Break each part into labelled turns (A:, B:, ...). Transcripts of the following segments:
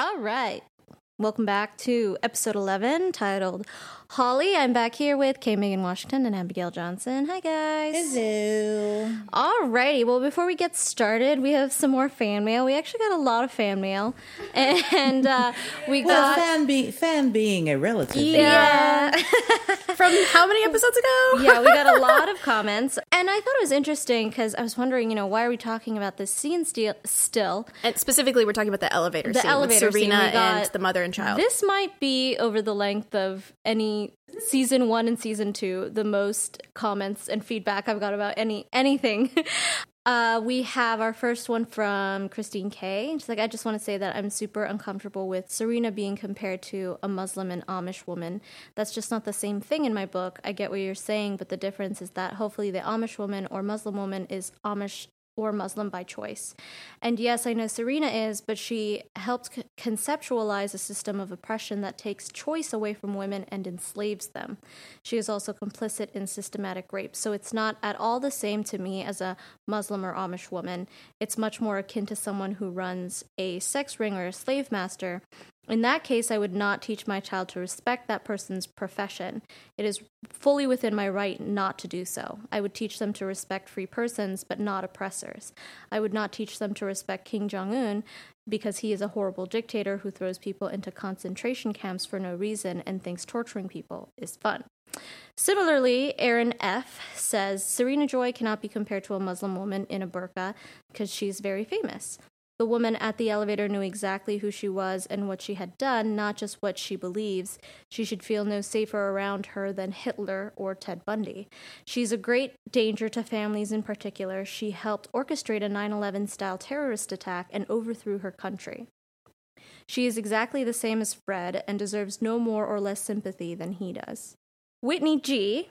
A: All right. Welcome back to episode 11 titled Holly. I'm back here with Kay Megan Washington and Abigail Johnson. Hi, guys.
B: Hello.
A: Alrighty. Well, before we get started, we have some more fan mail. We actually got a lot of fan mail. And uh, we
B: Well,
A: got.
B: fan, be- fan being a relative.
A: yeah.
C: From how many episodes ago?
A: yeah, we got a lot of comments. And I thought it was interesting because I was wondering, you know, why are we talking about this scene still? still?
C: And specifically, we're talking about the elevator
A: The
C: scene
A: elevator
C: with Serena
A: we got-
C: and the mother and child.
A: This might be over the length of any season one and season two, the most comments and feedback I've got about any anything. Uh, we have our first one from Christine K. She's like, I just want to say that I'm super uncomfortable with Serena being compared to a Muslim and Amish woman. That's just not the same thing in my book. I get what you're saying, but the difference is that hopefully the Amish woman or Muslim woman is Amish or Muslim by choice. And yes, I know Serena is, but she helped c- conceptualize a system of oppression that takes choice away from women and enslaves them. She is also complicit in systematic rape. So it's not at all the same to me as a Muslim or Amish woman. It's much more akin to someone who runs a sex ring or a slave master. In that case, I would not teach my child to respect that person's profession. It is fully within my right not to do so. I would teach them to respect free persons, but not oppressors. I would not teach them to respect Kim Jong un because he is a horrible dictator who throws people into concentration camps for no reason and thinks torturing people is fun. Similarly, Aaron F. says Serena Joy cannot be compared to a Muslim woman in a burqa because she's very famous. The woman at the elevator knew exactly who she was and what she had done, not just what she believes. She should feel no safer around her than Hitler or Ted Bundy. She's a great danger to families in particular. She helped orchestrate a 9 11 style terrorist attack and overthrew her country. She is exactly the same as Fred and deserves no more or less sympathy than he does. Whitney G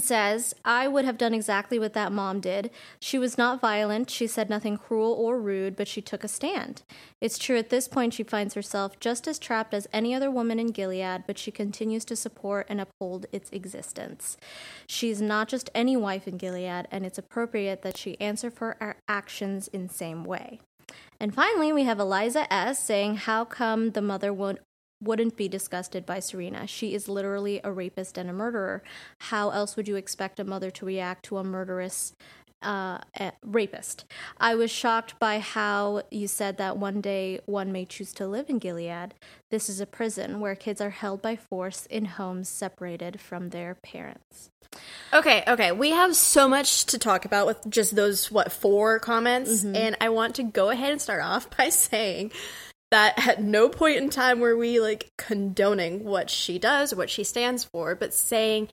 A: says, I would have done exactly what that mom did. She was not violent. She said nothing cruel or rude, but she took a stand. It's true at this point she finds herself just as trapped as any other woman in Gilead, but she continues to support and uphold its existence. She's not just any wife in Gilead, and it's appropriate that she answer for her actions in same way. And finally, we have Eliza S. saying, How come the mother won't wouldn't be disgusted by Serena. She is literally a rapist and a murderer. How else would you expect a mother to react to a murderous uh, rapist? I was shocked by how you said that one day one may choose to live in Gilead. This is a prison where kids are held by force in homes separated from their parents.
C: Okay, okay. We have so much to talk about with just those, what, four comments.
A: Mm-hmm.
C: And I want to go ahead and start off by saying that at no point in time were we like condoning what she does what she stands for, but saying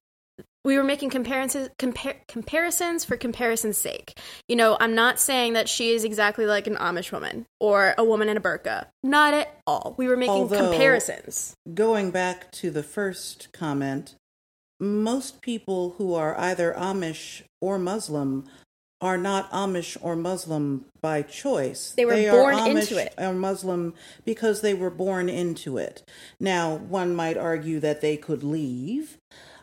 C: we were making comparisons compar- comparisons for comparison's sake. You know, I'm not saying that she is exactly like an Amish woman or a woman in a burqa. Not at all. We were making
B: Although-
C: comparisons.
B: Going back to the first comment, most people who are either Amish or Muslim are not Amish or Muslim by choice.
C: They were
B: are
C: born
B: Amish
C: into it.
B: Or Muslim because they were born into it. Now, one might argue that they could leave,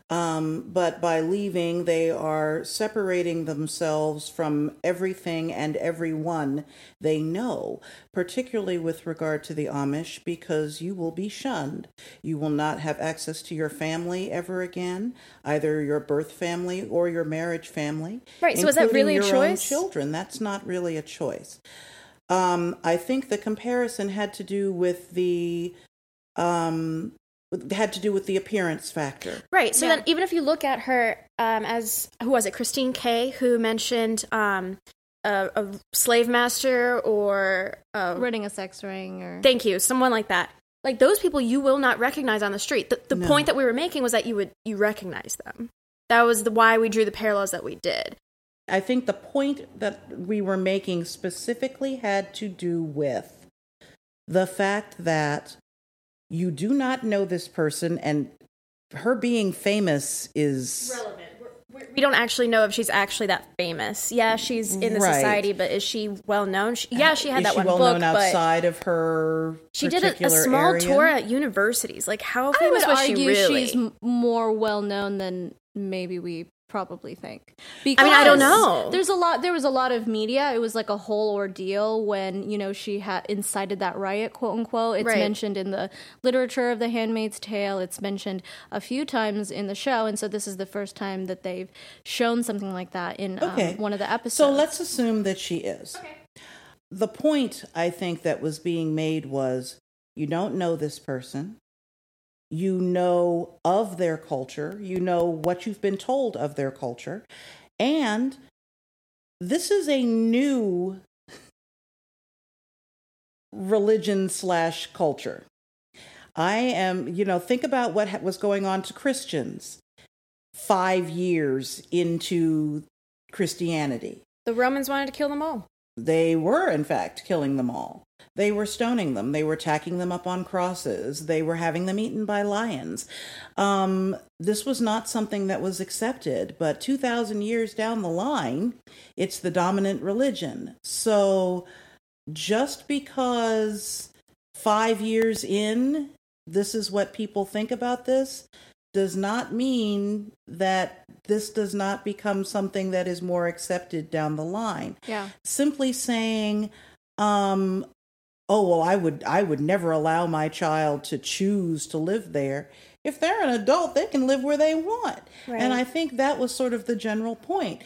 B: um, but by leaving, they are separating themselves from everything and everyone they know, particularly with regard to the Amish, because you will be shunned. You will not have access to your family ever again, either your birth family or your marriage family.
C: Right, so is that really a choice?
B: children. That's not really a choice. Um, I think the comparison had to do with the um, had to do with the appearance factor.
C: Right. So
A: Yeah.
C: then, even if you look at her um, as who was it, Christine Kay, who mentioned um, a, a slave master or uh,
A: Running a sex ring or.
C: thank you, someone like that. Like those people, you will not recognize on the street. The, the
B: No.
C: point that we were making was that you would you recognize them. That was the why we drew the parallels that we did.
B: I think the point that we were making specifically had to do with the fact that you do not know this person and her being famous is relevant
C: We don't actually know if she's actually that famous. Yeah, she's in the
B: Right.
C: society, but is she well known? She, yeah, she had
B: is
C: that
B: she
C: one
B: well
C: book,
B: known
C: but
B: outside of her
C: she did a, a small
B: area?
C: tour at universities. Like, how
A: I
C: famous
A: would
C: was
A: argue
C: she really?
A: she's more well known than maybe we probably think.
C: Because I mean, I don't know.
A: There's a lot. There was a lot of media. It was like a whole ordeal when you know she had incited that riot, quote unquote. It's
C: Right.
A: mentioned in the literature of The Handmaid's Tale. It's mentioned a few times in the show, and so this is the first time that they've shown something like that in
B: Okay.
A: um, one of the episodes.
B: So let's assume that she is. The point I think that was being made was you don't know this person. You know of their culture. You know what you've been told of their culture. And this is a new religion slash culture. I am, you know, think about what ha- was going on to Christians five years into Christianity.
C: The Romans wanted to kill them all.
B: They were, in fact, killing them all. They were stoning them. They were tacking them up on crosses. They were having them eaten by lions. Um, this was not something that was accepted, but 2,000 years down the line, it's the dominant religion. So just because five years in, this is what people think about this, does not mean that this does not become something that is more accepted down the line.
A: Yeah,
B: simply saying um oh well i would i would never allow my child to choose to live there. If they're an adult they can live where they want. Right. and i think that was sort of the general point.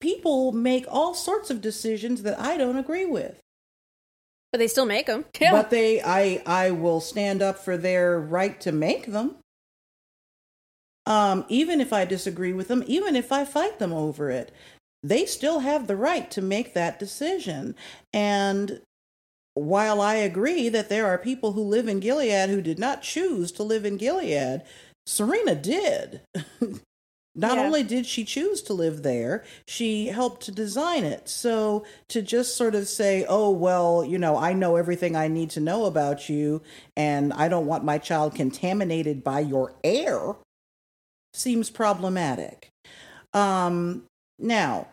B: People make all sorts of decisions that i don't agree with.
C: But they still make them. Yeah.
B: but they i i will stand up for their right to make them um even if i disagree with them even if i fight them over it they still have the right to make that decision. And while i agree that there are people who live in gilead who did not choose to live in gilead serena did. Not
C: Yeah.
B: only did she choose to live there she helped to design it. So to just sort of say oh well you know i know everything i need to know about you and i don't want my child contaminated by your air seems problematic. Um now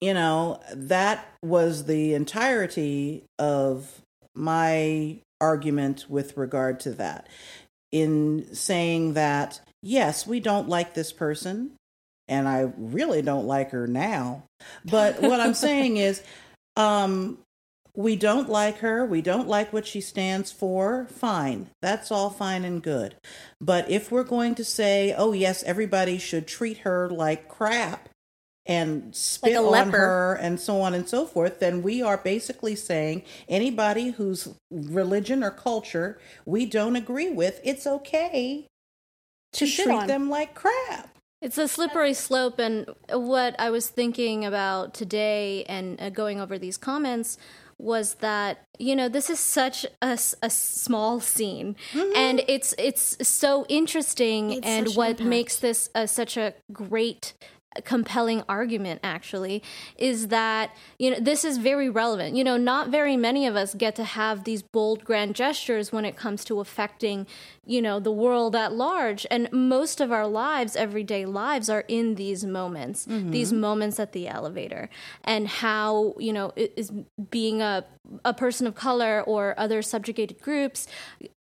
B: you know that was the entirety of my argument with regard to that. In saying that yes we don't like this person and i really don't like her now but what i'm saying is um we don't like her we don't like what she stands for fine that's all fine and good but if we're going to say oh yes everybody should treat her like crap and spit
C: a
B: on
C: leper.
B: her and so on and so forth, then we are basically saying anybody whose religion or culture we don't agree with, it's okay to
C: To
B: treat
C: on.
B: them like crap.
A: It's a slippery slope, and what I was thinking about today and uh, going over these comments was that you know this is such a small scene, and it's it's so interesting,
C: It's
A: and what
C: impact.
A: makes this uh, such a great compelling argument actually is that you know this is very relevant. You know not very many of us get to have these bold grand gestures when it comes to affecting you know the world at large. And most of our lives everyday lives are in these moments these moments at the elevator. And how you know is being a a person of color or other subjugated groups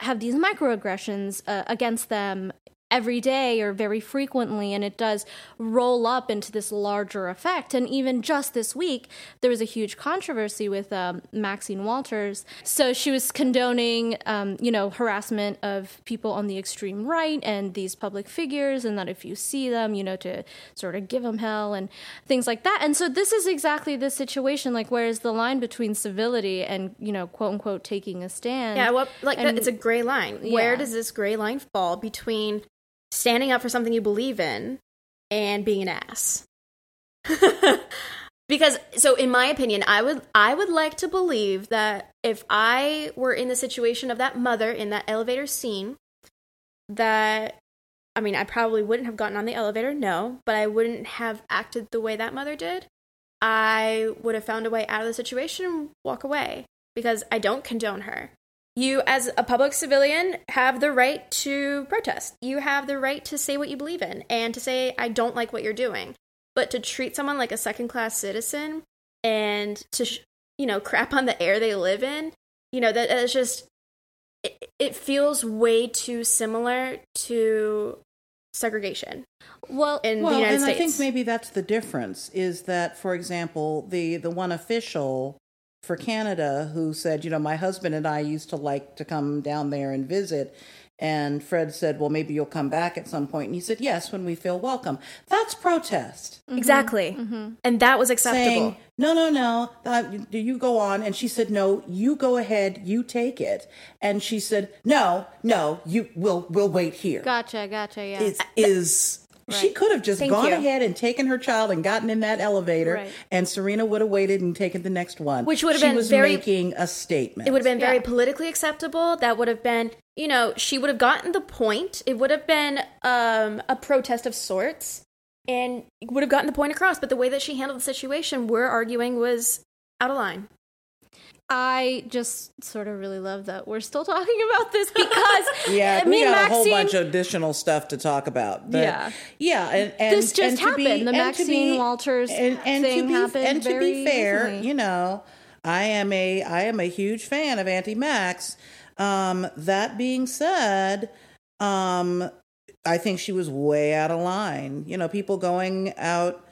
A: have these microaggressions uh, against them every day or very frequently and it does roll up into this larger effect. And even just this week there was a huge controversy with um, maxine waters. So she was condoning um, you know harassment of people on the extreme right and these public figures and that if you see them you know to sort of give them hell and things like that. And so this is exactly the situation like where is the line between civility and you know quote unquote taking a stand?
C: Yeah, what like that, it's a gray line. Where does this gray line fall between standing up for something you believe in and being an ass? because so in my opinion, I would I would like to believe that if I were in the situation of that mother in that elevator scene that I mean, I probably wouldn't have gotten on the elevator, no, but I wouldn't have acted the way that mother did. I would have found a way out of the situation and walk away because I don't condone her. You, as a public civilian, have the right to protest. You have the right to say what you believe in and to say, I don't like what you're doing. But to treat someone like a second class citizen and to, sh- you know, crap on the air they live in, you know, that that's just, it, it feels way too similar to segregation
A: Well,
C: in
B: well,
C: the United
B: and
C: States.
B: I think maybe that's the difference is that, for example, the the one official for Canada who said, you know, my husband and I used to like to come down there and visit. And Fred said, well, maybe you'll come back at some point. And he said, yes, when we feel welcome. That's protest. Mm-hmm.
C: exactly, mm-hmm. Mm-hmm. and that was acceptable.
B: Saying, no, no, no, uh, you- you go on. And she said, no, you go ahead, you take it. And she said, no, no, you will, we'll wait here.
A: gotcha, gotcha. Yeah.
B: Uh, is is she could have just
C: Thank
B: gone
C: you.
B: ahead and taken her child and gotten in that elevator,
A: Right.
B: and Serena would have waited and taken the next one,
C: Which would have
B: she
C: been
B: was
C: very-
B: making a statement.
C: It would have been very
A: Yeah.
C: politically acceptable. That would have been, you know, she would have gotten the point. It would have been um, a protest of sorts and would have gotten the point across. But the way that she handled the situation, we're arguing, was out of line.
A: I just sort of really love that we're still talking about this because
B: yeah,
A: I
B: we got a whole bunch of additional stuff to talk about. But
A: Yeah.
B: yeah, and, and
A: This just
B: and to be-
A: happened. The Maxine Waters
B: and, and
A: thing
B: to be,
A: happened
B: And to
A: very
B: be fair,
A: recently.
B: you know, I am a I am a huge fan of Auntie Max. Um, that being said, um, I think she was way out of line. You know, people going out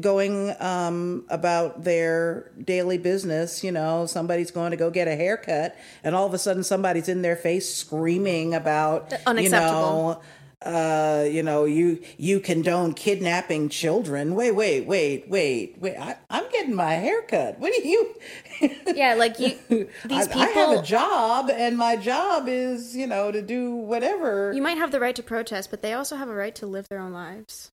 B: going um about their daily business you know somebody's going to go get a haircut and all of a sudden somebody's in their face screaming about
C: Unacceptable.
B: you know uh you know you you condone kidnapping children wait wait wait wait wait I, i'm getting my haircut what do you
C: Yeah, like you, these
B: I, I have a job and my job is you know to do whatever
C: You might have the right to protest, but they also have a right to live their own lives.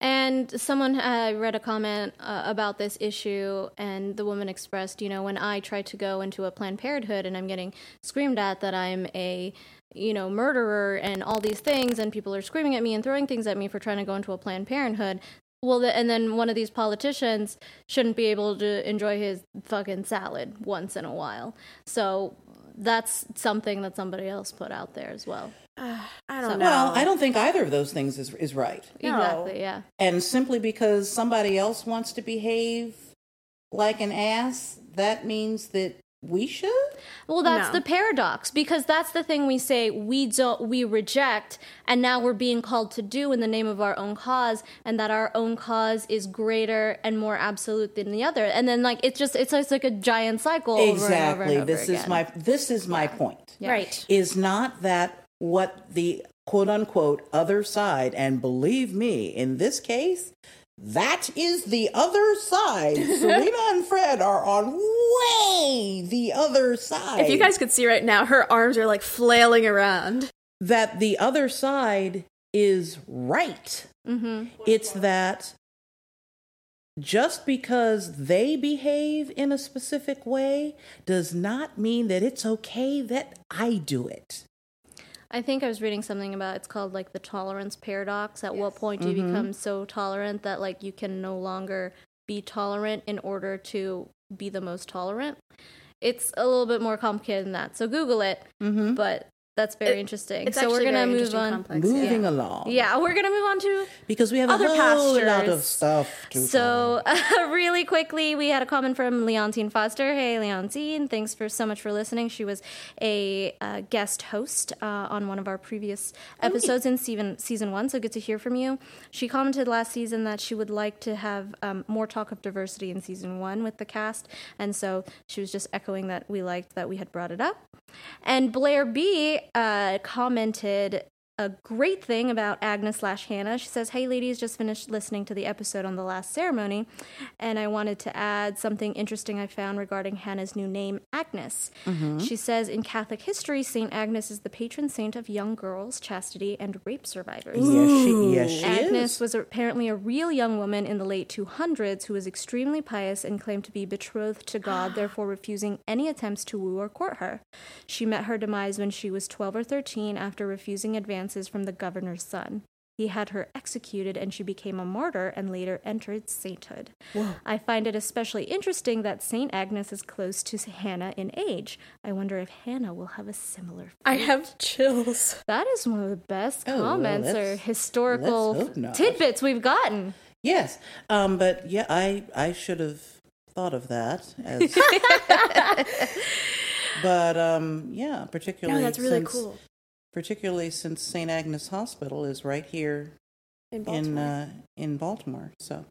A: And someone uh, read a comment uh, about this issue, and the woman expressed, you know, when I try to go into a Planned Parenthood and I'm getting screamed at that I'm a, you know, murderer and all these things, and people are screaming at me and throwing things at me for trying to go into a Planned Parenthood. Well, the, and then one of these politicians shouldn't be able to enjoy his fucking salad once in a while. So that's something that somebody else put out there as well.
C: I don't know.
B: well i don't think either of those things is is right
C: No.
A: Exactly, yeah.
B: And simply because somebody else wants to behave like an ass, that means that we should?
A: Well, that's
C: No.
A: the paradox because that's the thing we say we don't we reject and now we're being called to do in the name of our own cause and that our own cause is greater and more absolute than the other. And then like it's just it's, it's like a giant cycle over and over
B: exactly.
A: and over
B: this is my this is my point.
A: Yeah.
C: Right.
B: Is not that what the quote unquote other side and believe me, in this case, that is the other side. Serena and Fred are on way the other side.
C: If you guys could see right now, her arms are like flailing around.
B: that the other side is right.
A: Mm-hmm.
B: It's that just because they behave in a specific way does not mean that it's okay that I do it.
A: I think I was reading something about it's called like the tolerance paradox. At what point do you
B: Mm-hmm.
A: become so tolerant that like you can no longer be tolerant in order to be the most tolerant? It's a little bit more complicated than that. So Google it.
B: Mm-hmm.
A: But that's very
C: It-
A: interesting.
C: It's
A: so we're gonna
C: very
A: move on.
C: complex,
B: Moving
C: yeah.
B: along.
A: Yeah, we're gonna move on to
B: Because we have
A: Other
B: a whole lot of stuff to
A: So, really quickly, we had a comment from Leontine Foster. Hey, Leontine, thanks for so much for listening. She was a uh, guest host uh, on one of our previous episodes in season season one. So good to hear from you. She commented last season that she would like to have um, more talk of diversity in season one with the cast, and so she was just echoing that we liked that we had brought it up. And Blair B uh, commented a great thing about Agnes slash Hannah. She says, Hey, ladies, just finished listening to the episode on the last ceremony, and I wanted to add something interesting I found regarding Hannah's new name, Agnes. Mm-hmm. She says, In Catholic history, St. Agnes is the patron saint of young girls, chastity, and rape survivors.
B: Yes, she, yes, she
A: Agnes
B: is.
A: was apparently a real young woman in the late 200s who was extremely pious and claimed to be betrothed to God, therefore refusing any attempts to woo or court her. She met her demise when she was 12 or 13 after refusing advances from the governor's son. He had her executed and she became a martyr and later entered sainthood. I find it especially interesting that Saint Agnes is close to Hannah in age. I wonder if Hannah will have a similar
C: I have chills.
A: that is one of the best
B: Oh, well,
A: comments or historical
B: let's hope not.
A: tidbits we've gotten.
B: Yes. Um, but yeah, I, I should have thought of that. As, but um, yeah,
C: No,
B: particularly
C: that's really
B: since,
C: cool.
B: Particularly since St. Agnes Hospital is right here
C: In Baltimore.
B: in uh, in Baltimore. So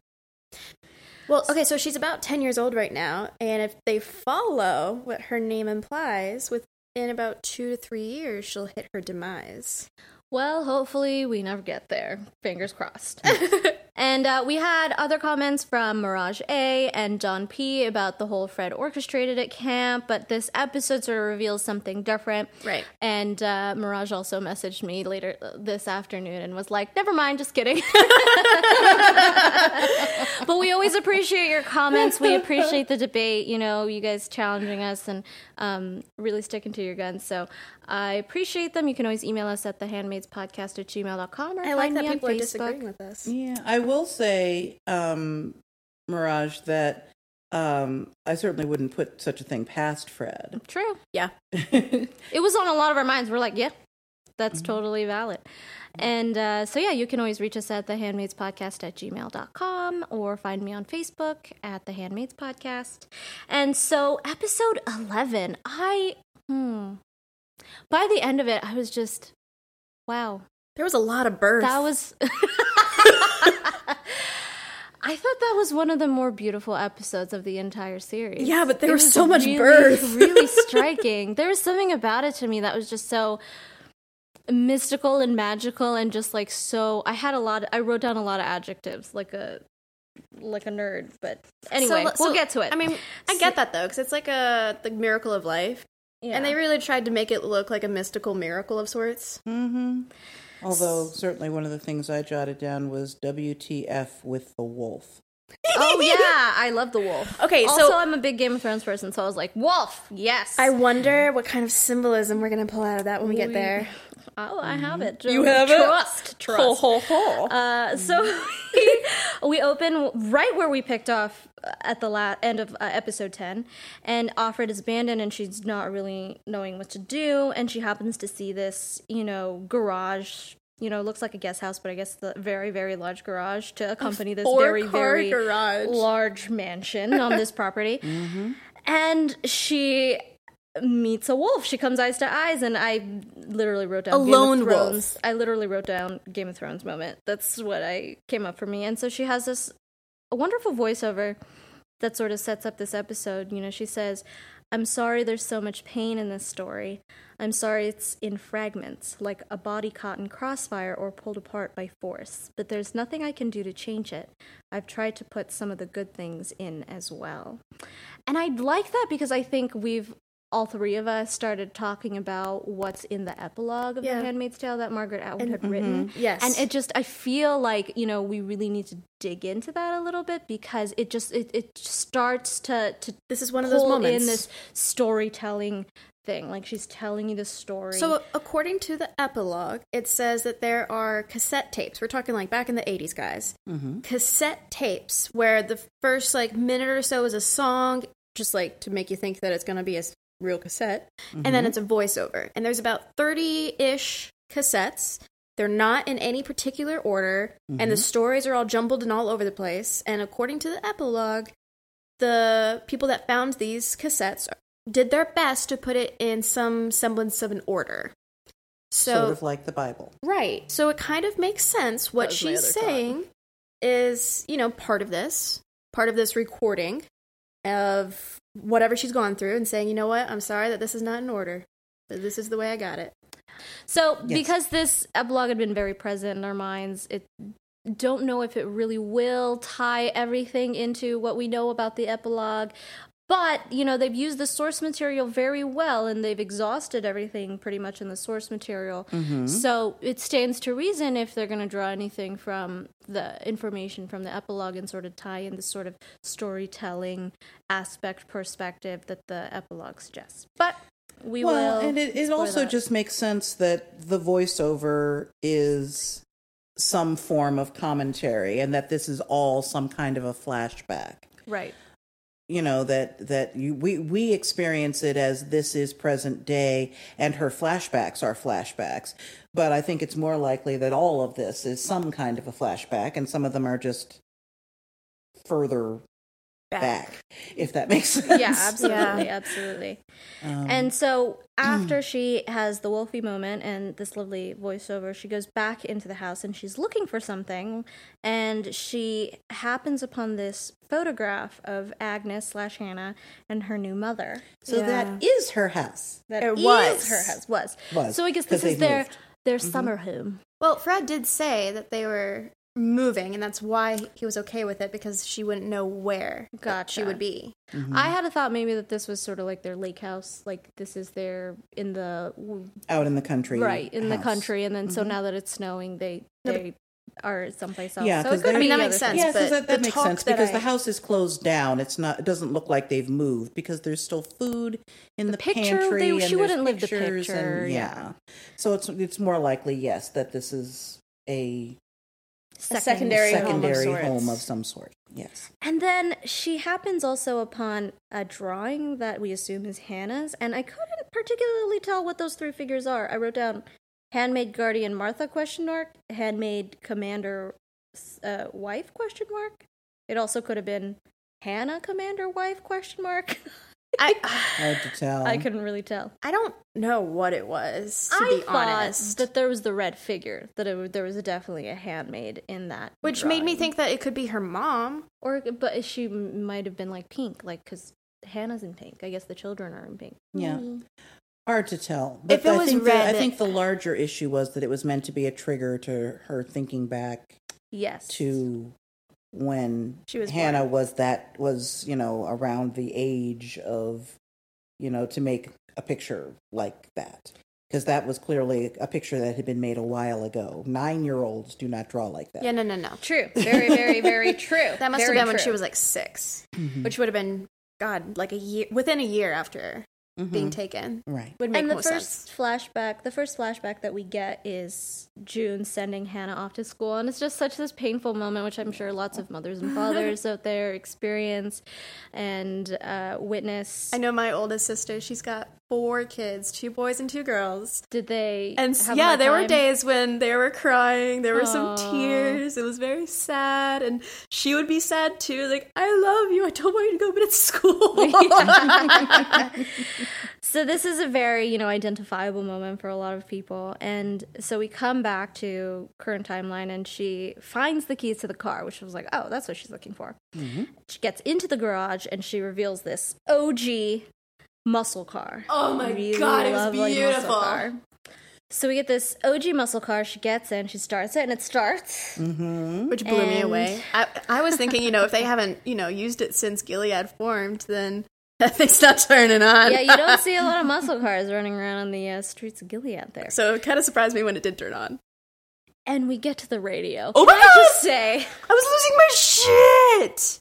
C: Well, okay, so she's about 10 years old right now, and if they follow what her name implies, within about two to three years, she'll hit her demise.
A: Well, hopefully we never get there. Fingers crossed. and uh, we had other comments from Mirage A and John P about the whole Fred orchestrated at camp, but this episode sort of reveals something different.
C: Right.
A: And uh, Mirage also messaged me later uh, this afternoon and was like, never mind, just kidding. but we always appreciate your comments. We appreciate the debate, you know, you guys challenging us and um, really sticking to your guns. So I appreciate them. You can always email us at thehandmaidspodcast at gmail.com or
C: I like that
A: me on
C: people are disagreeing with us.
B: yeah, I will say, um, Mirage, that um, I certainly wouldn't put such a thing past Fred.
A: True.
C: Yeah.
A: It was on a lot of our minds. We're like, yeah, that's totally valid. And uh, so, yeah, you can always reach us at the handmaids podcast at gmail.com or find me on Facebook at the handmaids podcast. And so, episode 11, I, hmm, by the end of it, I was just, wow,
C: There was a lot of birth.
A: that was. I thought that was one of the more beautiful episodes of the entire series.
C: Yeah, but there
A: It
C: was so much
A: really,
C: birth.
A: really striking. There was something about it to me that was just so mystical and magical and just like so I had a lot I wrote down a lot of adjectives like a like a nerd, but anyway,
C: So-
A: we'll
C: so,
A: get to it.
C: I mean, I get that though, because it's like a the miracle of life,
A: yeah.
C: and they really tried to make it look like a mystical miracle of sorts.
B: hmm Although certainly one of the things I jotted down was WTF with the wolf.
A: Oh yeah, I love the wolf.
C: Okay, so-
A: I'm a big Game of Thrones person, so I was like, wolf, yes.
C: I wonder what kind of symbolism we're gonna pull out of that when we get there.
A: Oh, I have it.
C: You have it?
A: trust, Trust, trust.
C: ho, ho.
A: Uh, so we open right where we picked off at the la- end of uh, episode 10 and Offred is abandoned and she's not really knowing what to do and she happens to see this you know garage you know looks like a guest house but i guess the very very large garage to accompany this very very
C: garage.
A: large mansion on this property and she meets a wolf. She comes eyes to eyes, and I literally wrote down
C: A
A: Game
C: lone
A: of
C: wolf.
A: Thrones. I literally wrote down Game of Thrones moment. That's what I came up for me. And so she has this a wonderful voiceover that sort of sets up this episode. You know, she says, "I'm sorry, there's so much pain in this story. I'm sorry it's in fragments, like a body caught in crossfire or pulled apart by force. But there's nothing I can do to change it. I've tried to put some of the good things in as well." And I like that because I think we've all three of us started talking about what's in the epilogue of
C: Yeah.
A: The Handmaid's Tale that Margaret Atwood
C: And-
A: had mm-hmm. written.
C: Yes.
A: And it just, I feel like, you know, we really need to dig into that a little bit because it just, it, it starts to, to
C: This is one of those
A: pull
C: moments.
A: in this storytelling thing. Like she's telling you the story.
C: So, according to the epilogue, it says that there are cassette tapes. We're talking like back in the 80s, guys. Mm-hmm. Cassette tapes where the first like minute or so is a song, just like to make you think that it's going to be a s- real cassette. And then mm-hmm. it's a voiceover. And there's about 30 ish cassettes. They're not in any particular order. And the mm-hmm. stories are all jumbled and all over the place. And according to the epilogue, the people that found these cassettes did their best to put it in some semblance of an order. So,
B: sort of like the Bible.
C: right. So it kind of makes sense what she's
A: other thought.
C: saying is, you know, part of this, part of this recording of whatever she's gone through and saying, you know what, I'm sorry that this is not in order. That This is the way I got it.
A: So,
B: Yes.
A: because this epilogue had been very present in our minds, it don't know if it really will tie everything into what we know about the epilogue. But, you know, they've used the source material very well and they've exhausted everything pretty much in the source material. Mm-hmm. So it stands to reason if they're going to draw anything from the information from the epilogue and sort of tie in the sort of storytelling aspect perspective that the epilogue suggests. But we
B: well,
A: will.
B: and it, it also
A: that.
B: just makes sense that the voiceover is some form of commentary and that this is all some kind of a flashback.
A: Right.
B: You know that that you we we experience it as this is present day and her flashbacks are flashbacks but i think it's more likely that all of this is some kind of a flashback and some of them are just further
C: Back.
B: back, if that makes sense.
A: Yeah, absolutely,
C: Yeah.
A: absolutely.
B: Um,
A: And so after mm. she has the Wolfie moment and this lovely voiceover, she goes back into the house and she's looking for something, and she happens upon this photograph of Agnes slash Hannah and her new mother.
B: so
C: Yeah.
B: that is her house.
A: That
C: It
A: is
C: was.
A: her house was.
B: Was,
A: So I guess this is
B: they've
A: their
B: moved.
A: their mm-hmm. summer home.
C: Well, Fred did say that they were moving, and that's why he was okay with it because she wouldn't know where that she would be.
B: Mm-hmm.
A: I had a thought maybe that this was sort of like their lake house, like this is their in the
B: out in the country,
A: right in the country, and then so now that it's snowing, they they are someplace else.
B: Yeah,
A: so
B: 'cause
A: it could be
C: I mean, that makes sense.
B: Yeah, 'cause
C: but
B: that, that makes sense
C: that
B: because
C: I-
B: the house is closed down. It's not. It doesn't look like they've moved because there's still food in the,
A: picture,
B: pantry.
A: they- she
B: there's
A: wouldn't live the picture,
B: And,
A: yeah.
B: So it's it's more likely, yes, that this is a
A: Second-
C: secondary home of
B: secondary home of some sort. Yes.
A: And then she happens also upon a drawing that we assume is Hannah's, and I couldn't particularly tell what those three figures are. I wrote down handmaid guardian Martha question mark, handmaid commander uh, wife question mark. It also could have been Hannah commander wife question mark.
C: I
B: Hard to tell.
A: I couldn't really tell.
C: I don't know what it was to
A: I
C: be
A: thought
C: honest.
A: that there was the red figure, that it, there was definitely a handmaid in that,
C: which made me think that it could be her mom.
A: or but she might have been like pink, like because Hannah's in pink. I guess the children are in pink.
B: Yeah.
A: Mm.
B: Hard to tell.
C: If it
B: I
C: was
B: think the,
C: red,
B: I think the larger issue was that it was meant to be a trigger to her thinking back
A: Yes.
B: to when
C: She was
B: Hannah
C: born.
B: was that was you know around the age of you know to make a picture like that because that was clearly a picture that had been made a while ago. Nine year olds do not draw like that.
C: Yeah, no, no, no.
A: True. Very, very, very true.
C: That must
A: Very
C: have been when she was like 6
B: Mhm.
C: which would have been God, like a year within a year after being
B: Mhm.
C: taken.
B: right.
C: Would make
A: and the
C: more
A: first
C: sense.
A: flashback, the first flashback that we get is June sending Hannah off to school, and it's just such this painful moment, which I'm sure lots of mothers and fathers out there experience and uh, witness.
C: I know my oldest sister. She's got four kids, two boys and two girls.
A: Did they?
C: And
A: have
C: yeah,
A: my
C: there were days when they were crying. There were some tears. It was very sad, and she would be sad too. Like, I love you. I don't want you to go, but it's school.
A: so this is a very you know identifiable moment for a lot of people and so we come back to current timeline and she finds the keys to the car which was like oh that's what she's looking for mm-hmm. she gets into the garage and she reveals this og muscle car
C: Oh my
A: Really
C: God, it was beautiful.
A: so we get this og muscle car she gets in she starts it and it starts
B: Mm-hmm.
C: Which blew me away. I, I was thinking, you know, if they haven't, you know, used it since Gilead formed, then that thing's not turning on.
A: yeah you don't see a lot of muscle cars running around on the uh, streets of gilead there
C: so it kind of surprised me when it did turn on.
A: And we get to the radio
C: Oh my
A: Can I just say
C: I was losing my shit.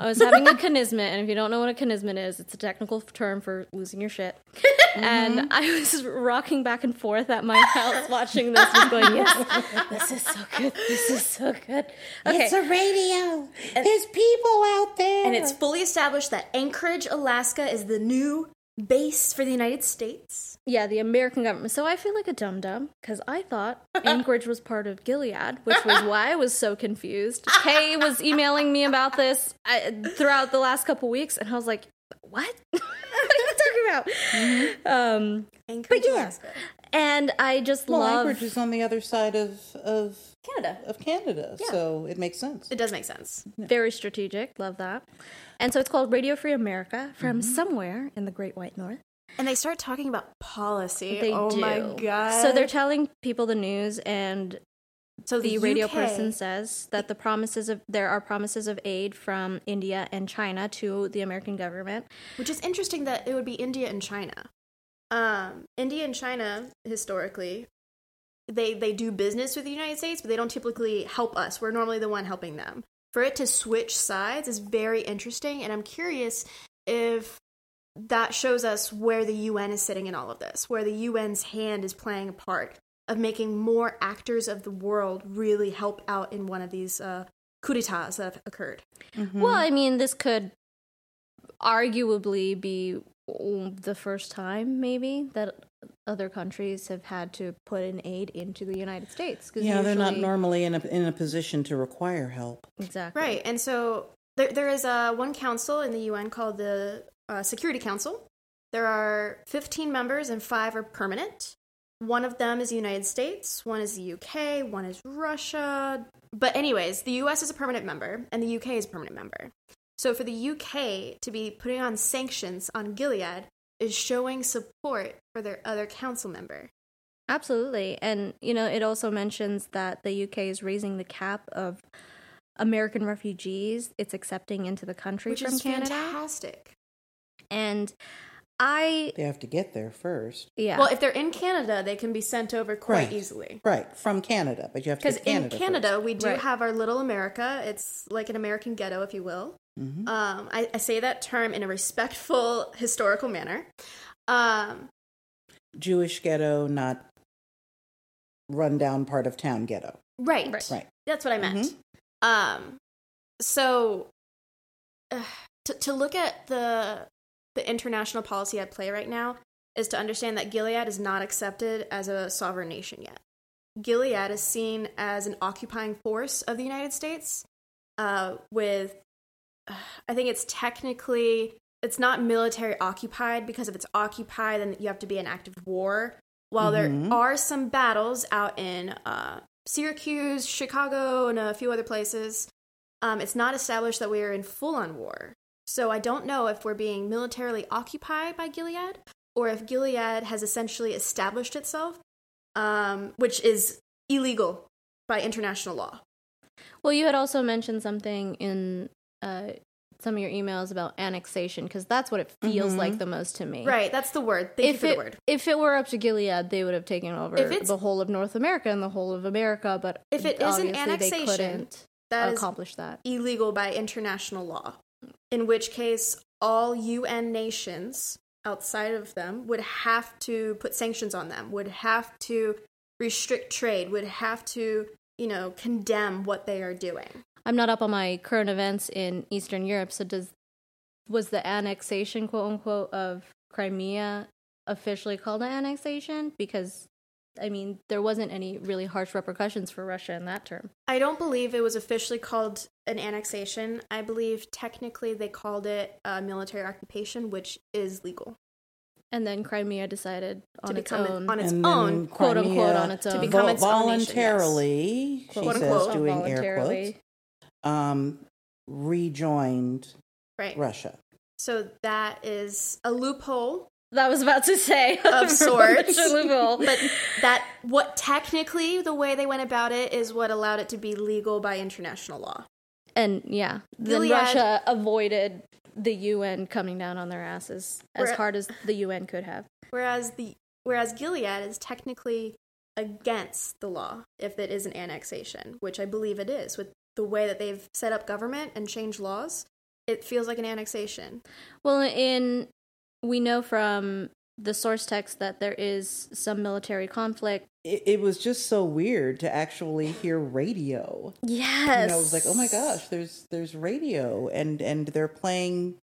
A: I was having a kinismet, and if you don't know what a kinismet is, it's a technical term for losing your shit. And mm-hmm. I was rocking back and forth at my house watching this and going, yes, this is so good. This is so good. Okay.
B: It's a radio. There's people out there.
C: And it's fully established that Anchorage, Alaska is the new base for the United States.
A: Yeah, the American government. So I feel like a dum dum because I thought Anchorage was part of Gilead, which was why I was so confused. Kay was emailing me about this I, throughout the last couple weeks, and I was like, what? what are you talking about? Mm-hmm. Um,
C: Anchorage,
A: yeah.
C: Alaska.
A: and I just
B: well,
A: love
B: Anchorage is on the other side of of
C: Canada.
B: of Canada, so it makes sense.
C: It does make sense.
A: very strategic. Love that. And so it's called Radio Free America from mm-hmm. somewhere in the Great White North.
C: And they start talking about policy.
A: They
C: oh
A: do.
C: my god.
A: So they're telling people the news, and
C: so
A: the radio
C: UK
A: person says that the promises of there are promises of aid from India and China to the American government.
C: Which is interesting that it would be India and China. Um, India and China historically, they they do business with the United States, but they don't typically help us. We're normally the one helping them. For it to switch sides is very interesting, and I'm curious if that shows us where the UN is sitting in all of this, where the UN's hand is playing a part of making more actors of the world really help out in one of these uh, coup d'etats that have occurred.
A: Well, I mean, this could arguably be the first time, maybe, that other countries have had to put an aid into the United States. 'cause
B: Yeah, they're not normally in a in a position to require help.
A: Exactly.
C: Right. And so there, there is a one council in the UN called the uh, Security Council. There are 15 members and five are permanent. One of them is the United States, one is the UK, one is Russia. But, anyways, the US is a permanent member and the UK is a permanent member. So, for the UK to be putting on sanctions on Gilead is showing support for their other council member.
A: Absolutely. And, you know, it also mentions that the UK is raising the cap of American refugees it's accepting into the country
C: Which
A: from
C: is
A: Canada.
C: fantastic.
A: And I,
B: They have to get there first.
A: yeah.
C: Well, if they're in Canada, they can be sent over quite
B: Right.
C: easily.
B: Right, from Canada, but you have to
C: Because in
B: Canada.
C: Canada, we do
A: Right.
C: have our little America. It's like an American ghetto, if you will.
B: Mhm.
C: Um, I, I say that term in a respectful, historical manner. Um.
B: Jewish ghetto, not rundown part of town ghetto.
C: right.
A: Right.
B: Right.
C: That's what I meant.
B: Mhm.
C: Um, so uh, to to look at the the international policy at play right now is to understand that Gilead is not accepted as a sovereign nation yet. Gilead is seen as an occupying force of the United States. Uh, with, uh, I think it's technically it's not military occupied because if it's occupied, then you have to be in active war. While
B: Mhm.
C: there are some battles out in uh, Syracuse, Chicago, and a few other places, um, it's not established that we are in full on war. So I don't know if we're being militarily occupied by Gilead or if Gilead has essentially established itself, um, which is illegal by international law.
A: well, you had also mentioned something in uh, some of your emails about annexation because that's what it feels
B: Mhm.
A: like the most to me.
C: Right, that's the word. Thank you
A: if
C: for
A: it
C: the word.
A: if it were up to Gilead, they would have taken over the whole of North America and the whole of America. But
C: If it is an annexation,
A: they couldn't
C: That is
A: accomplish that.
C: illegal by international law. In which case, all UN nations outside of them would have to put sanctions on them, would have to restrict trade, would have to, you know, condemn what they are doing.
A: I'm not up on my current events in Eastern Europe, so does was the annexation, quote unquote, of Crimea officially called an annexation? Because I mean, there wasn't any really harsh repercussions for Russia in that term.
C: I don't believe it was officially called an annexation. I believe technically they called it a military occupation, which is legal.
A: And then Crimea decided on
C: to
A: its
C: become
A: own.
C: on its
B: And
C: own.
A: quote, unquote, on its own.
C: To become
B: vo-
C: its own nation, yes.
B: voluntarily, she
A: Quote,
B: says,
C: unquote.
B: doing air quotes, um, rejoined
C: Right.
B: Russia.
C: So that is a loophole
A: That was about to say
C: Of sorts. But that what technically the way they went about it is what allowed it to be legal by international law.
A: and yeah, then
C: Gilead-
A: Russia avoided the UN coming down on their asses as
C: We're-
A: hard as the UN could have.
C: Whereas the whereas Gilead is technically against the law if it is an annexation, which I believe it is with the way that they've set up government and changed laws. It feels like an annexation.
A: Well, in we know from the source text that there is some military conflict.
B: It, it was just so weird to actually hear radio.
A: Yes,
B: You know, it was like, oh my gosh, there's there's radio, and and they're playing,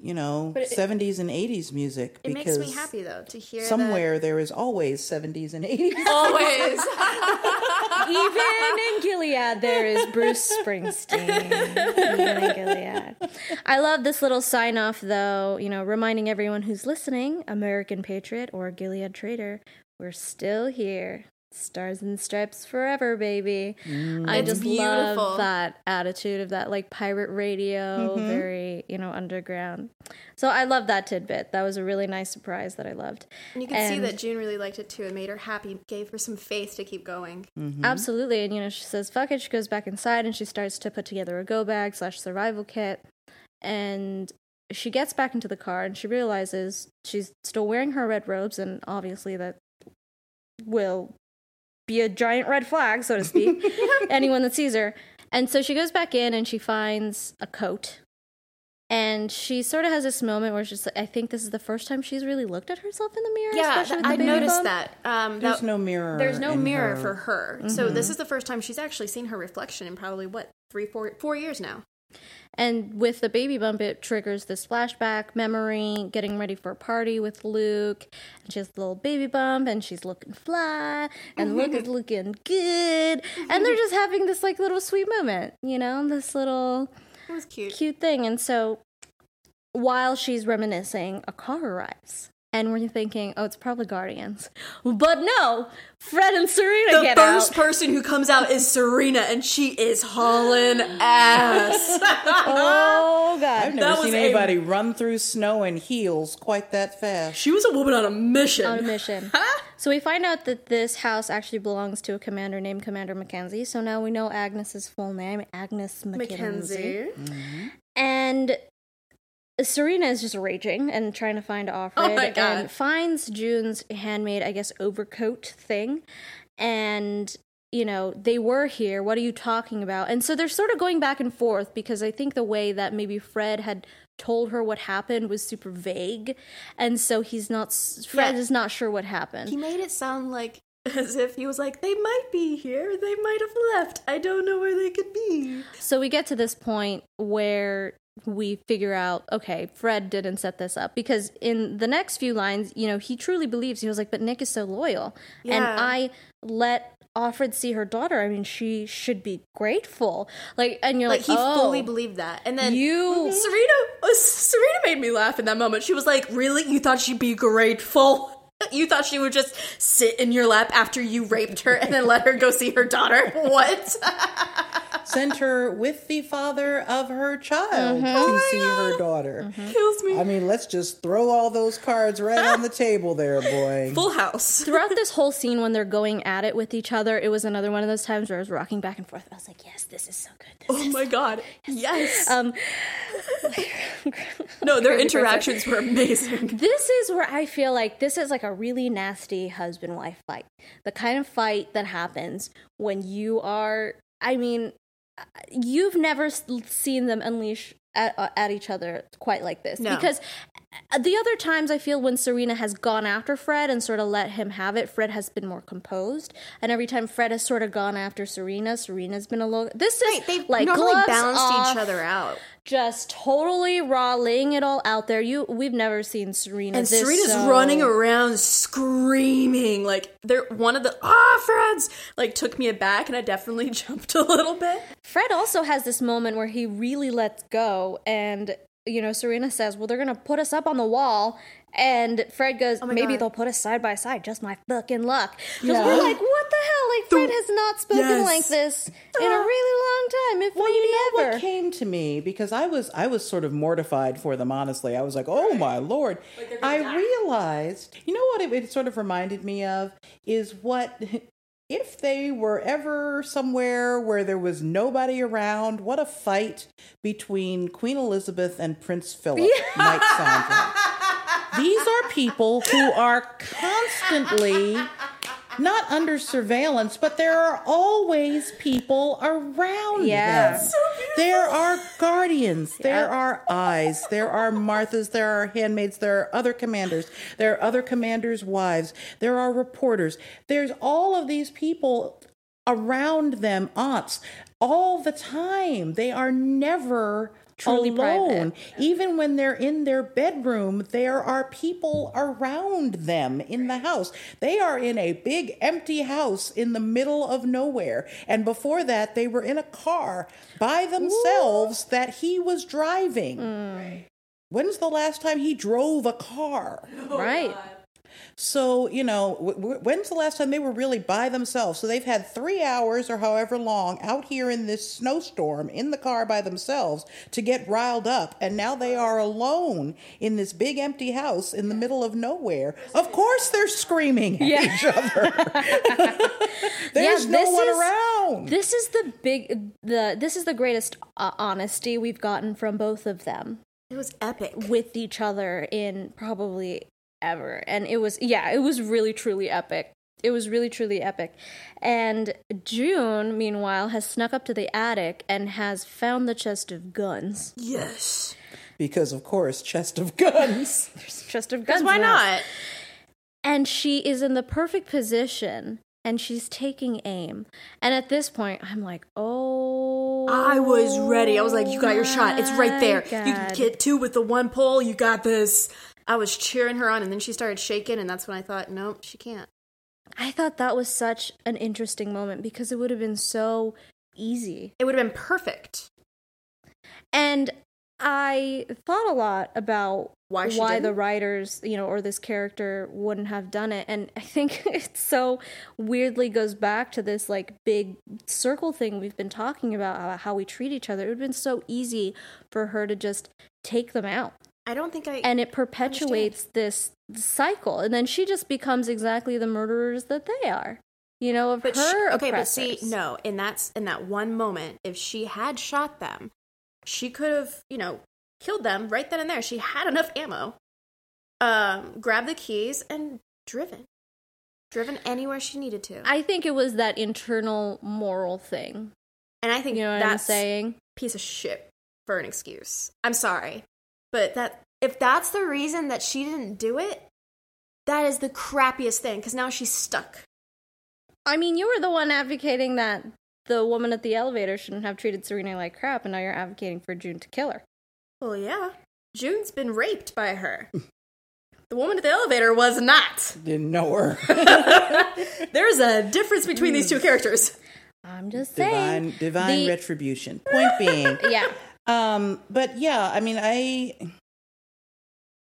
B: you know,
C: it-
B: seventies and eighties music.
C: It
B: because
C: makes me happy though to hear that-
B: somewhere there is always seventies and eighties.
C: always.
A: Even in Gilead, there is Bruce Springsteen. Even in Gilead. I love this little sign off, though, you know, reminding everyone who's listening American Patriot or Gilead Traitor, we're still here. Stars and stripes forever, baby. I
C: It's
A: just
C: beautiful.
A: love that attitude of that like pirate radio,
B: Mm-hmm.
A: very, you know, underground. So I love that tidbit. That was a really nice surprise that I loved.
C: And you can see that June really liked it too. It made her happy, gave her some faith to keep going.
B: Mm-hmm.
A: Absolutely. And, you know, she says, fuck it. She goes back inside and she starts to put together a go bag slash survival kit. And she gets back into the car and she realizes she's still wearing her red robes. And obviously, that will be a giant red flag, so to speak, anyone that sees her. And so she goes back in and she finds a coat. And she sort of has this moment where she's like, I think this is the first time she's really looked at herself in the mirror.
C: Yeah,
A: especially with the
C: I
A: baby
C: noticed
A: bump.
C: that. Um,
B: There's
C: that-
B: no mirror.
C: There's no mirror
B: her-
C: for her. So this is the first time she's actually seen her reflection in probably what three, four, four years now.
A: And with the baby bump, it triggers this flashback memory, getting ready for a party with Luke. And she has the little baby bump, and she's looking fly, and Luke is looking good. And they're just having this like little sweet moment, you know, this little
C: cute.
A: cute thing. And so while she's reminiscing, a car arrives. And we're thinking, oh, it's probably Guardians. But no, Fred and Serena
C: The
A: get
C: first
A: out.
C: person who comes out is Serena, and she is hauling ass.
A: oh, God.
B: I've never
C: That was
B: seen
C: a-
B: anybody run through snow in heels quite that fast.
C: she was a woman on a mission.
A: on a mission. so we find out that this house actually belongs to a commander named Commander Mackenzie. So now we know Agnes's full name, Agnes Mackenzie.
C: Mackenzie.
A: And Serena is just raging and trying to find Offred
C: Oh my God.
A: and finds June's handmade, I guess, overcoat thing. And, you know, they were here. What are you talking about? And so they're sort of going back and forth because I think the way that maybe Fred had told her what happened was super vague. And so he's not, Fred
C: Yeah.
A: is not sure what happened.
C: He made it sound like as if he was like, they might be here, they might have left. I don't know where they could be.
A: So we get to this point where we figure out, okay, Fred didn't set this up because in the next few lines, you know, he truly believes he was like, but Nick is so loyal, and I let Offred see her daughter. I mean, she should be grateful. Like, and you're
C: Like
A: like,
C: he
A: oh,
C: fully believed that. And then
A: You-
C: Serena was Serena made me laugh in that moment. She was like, "Really? You thought she'd be grateful?" You thought she would just sit in your lap after you raped her and then let her go see her daughter? What?
B: Sent her with the father of her child
A: Mm-hmm.
B: to see her daughter.
C: Kills me.
B: I mean, let's just throw all those cards right on the table there, boy.
C: Full house.
A: Throughout this whole scene, when they're going at it with each other, it was another one of those times where I was rocking back and forth. I was like, "Yes, this is so good." This
C: Oh my god. Yes.
A: um,
C: no, their interactions were amazing.
A: this is where I feel like this is like a really nasty husband wife fight. The kind of fight that happens when you are, I mean, you've never seen them unleash at, uh, at each other quite like this.
C: No.
A: Because the other times I feel when Serena has gone after Fred and sort of let him have it, Fred has been more composed. And every time Fred has sort of gone after Serena, Serena's been a little. This is
C: Right, they've
A: like
C: normally balanced
A: off,
C: each other out.
A: just totally raw, laying it all out there. You, we've never seen Serena.
C: And
A: this
C: Serena's
A: so-
C: running around screaming like they're one of the ah friends like took me aback and I definitely jumped a little bit.
A: Fred also has this moment where he really lets go, and you know, Serena says, "Well, they're gonna put us up on the wall." And Fred goes,
C: Oh
A: "Maybe
C: God.
A: they'll put us side by side. Just my fucking luck." Because
B: Yeah.
A: we're like, "What the hell?" Like Fred has not spoken
C: Yes.
A: like this in a ah. really long time, if
B: Well,
A: maybe
B: you know
A: ever.
B: what came to me because I was I was sort of mortified for them. Honestly, I was like, "Oh my lord!" I realized, you know what it, it sort of reminded me of is what if they were ever somewhere where there was nobody around. What a fight between Queen Elizabeth and Prince Philip might sound like. These are people who are constantly not under surveillance, but there are always people around
A: Yeah.
B: them. There are guardians, there are eyes, there are Marthas, there are handmaids, there are other commanders, there are other commanders' wives, there are reporters. There's all of these people around them, aunts, all the time. They are never
A: Truly
B: alone.
A: private.
B: Even when they're in their bedroom, there are people around them in the house. They are in a big empty house in the middle of nowhere. And before that, they were in a car by themselves that he was driving. Mm. When's the last time he drove a car?
A: right?
B: Oh, So, you know, w- w- when's the last time they were really by themselves? So they've had three hours or however long out here in this snowstorm in the car by themselves to get riled up. And now they are alone in this big empty house in the middle of nowhere. Of course they're screaming at
A: Yeah.
B: each other. There's
A: Yeah,
B: no one
A: is-
B: around.
A: This is the big the this is the greatest uh, honesty we've gotten from both of them.
C: It was epic.
A: with each other in probably ever. And it was, yeah, it was really, truly epic. It was really, truly epic. And June, meanwhile, has snuck up to the attic and has found the chest of guns.
C: Yes.
B: because, of course, chest of guns.
A: Chest of guns.
C: Why
A: in the house.
C: not?
A: And she is in the perfect position and she's taking aim. And at this point, I'm like, oh.
C: I was ready. I was like, you got your shot. It's right there.
A: my
C: You can get two with the one pole. You got this. I was cheering her on, and then she started shaking, and that's when I thought, nope, she can't.
A: I thought that was such an interesting moment because it would have been so easy.
C: It would have been perfect.
A: And I thought a lot about
C: Why
A: why the writers, you know, or this character wouldn't have done it. And I think it so weirdly goes back to this like big circle thing we've been talking about, about how we treat each other. It would have been so easy for her to just take them out.
C: I don't think I.
A: And it perpetuates this cycle. And then she just becomes exactly the murderers that they are. You know, of
C: but
A: her
C: she, okay, but see, no, in that in that one moment, if she had shot them, she could have, you know, killed them right then and there. She had enough ammo. Um, grabbed the keys and driven, driven anywhere she needed to.
A: I think it was that internal moral thing.
C: and I think
A: You know what
C: that's
A: I'm saying?
C: piece of shit for an excuse. I'm sorry, but that if that's the reason that she didn't do it, that is the crappiest thing because now she's stuck.
A: I mean, you were the one advocating that the woman at the elevator shouldn't have treated Serena like crap, and now you're advocating for June to kill her.
C: Well, yeah, June's been raped by her. The woman at the elevator was not.
B: Didn't know her.
C: There's a difference between these two characters.
A: I'm just saying.
B: divine divine
A: The-
B: retribution. Point being,
A: Yeah.
B: Um, but yeah, I mean, I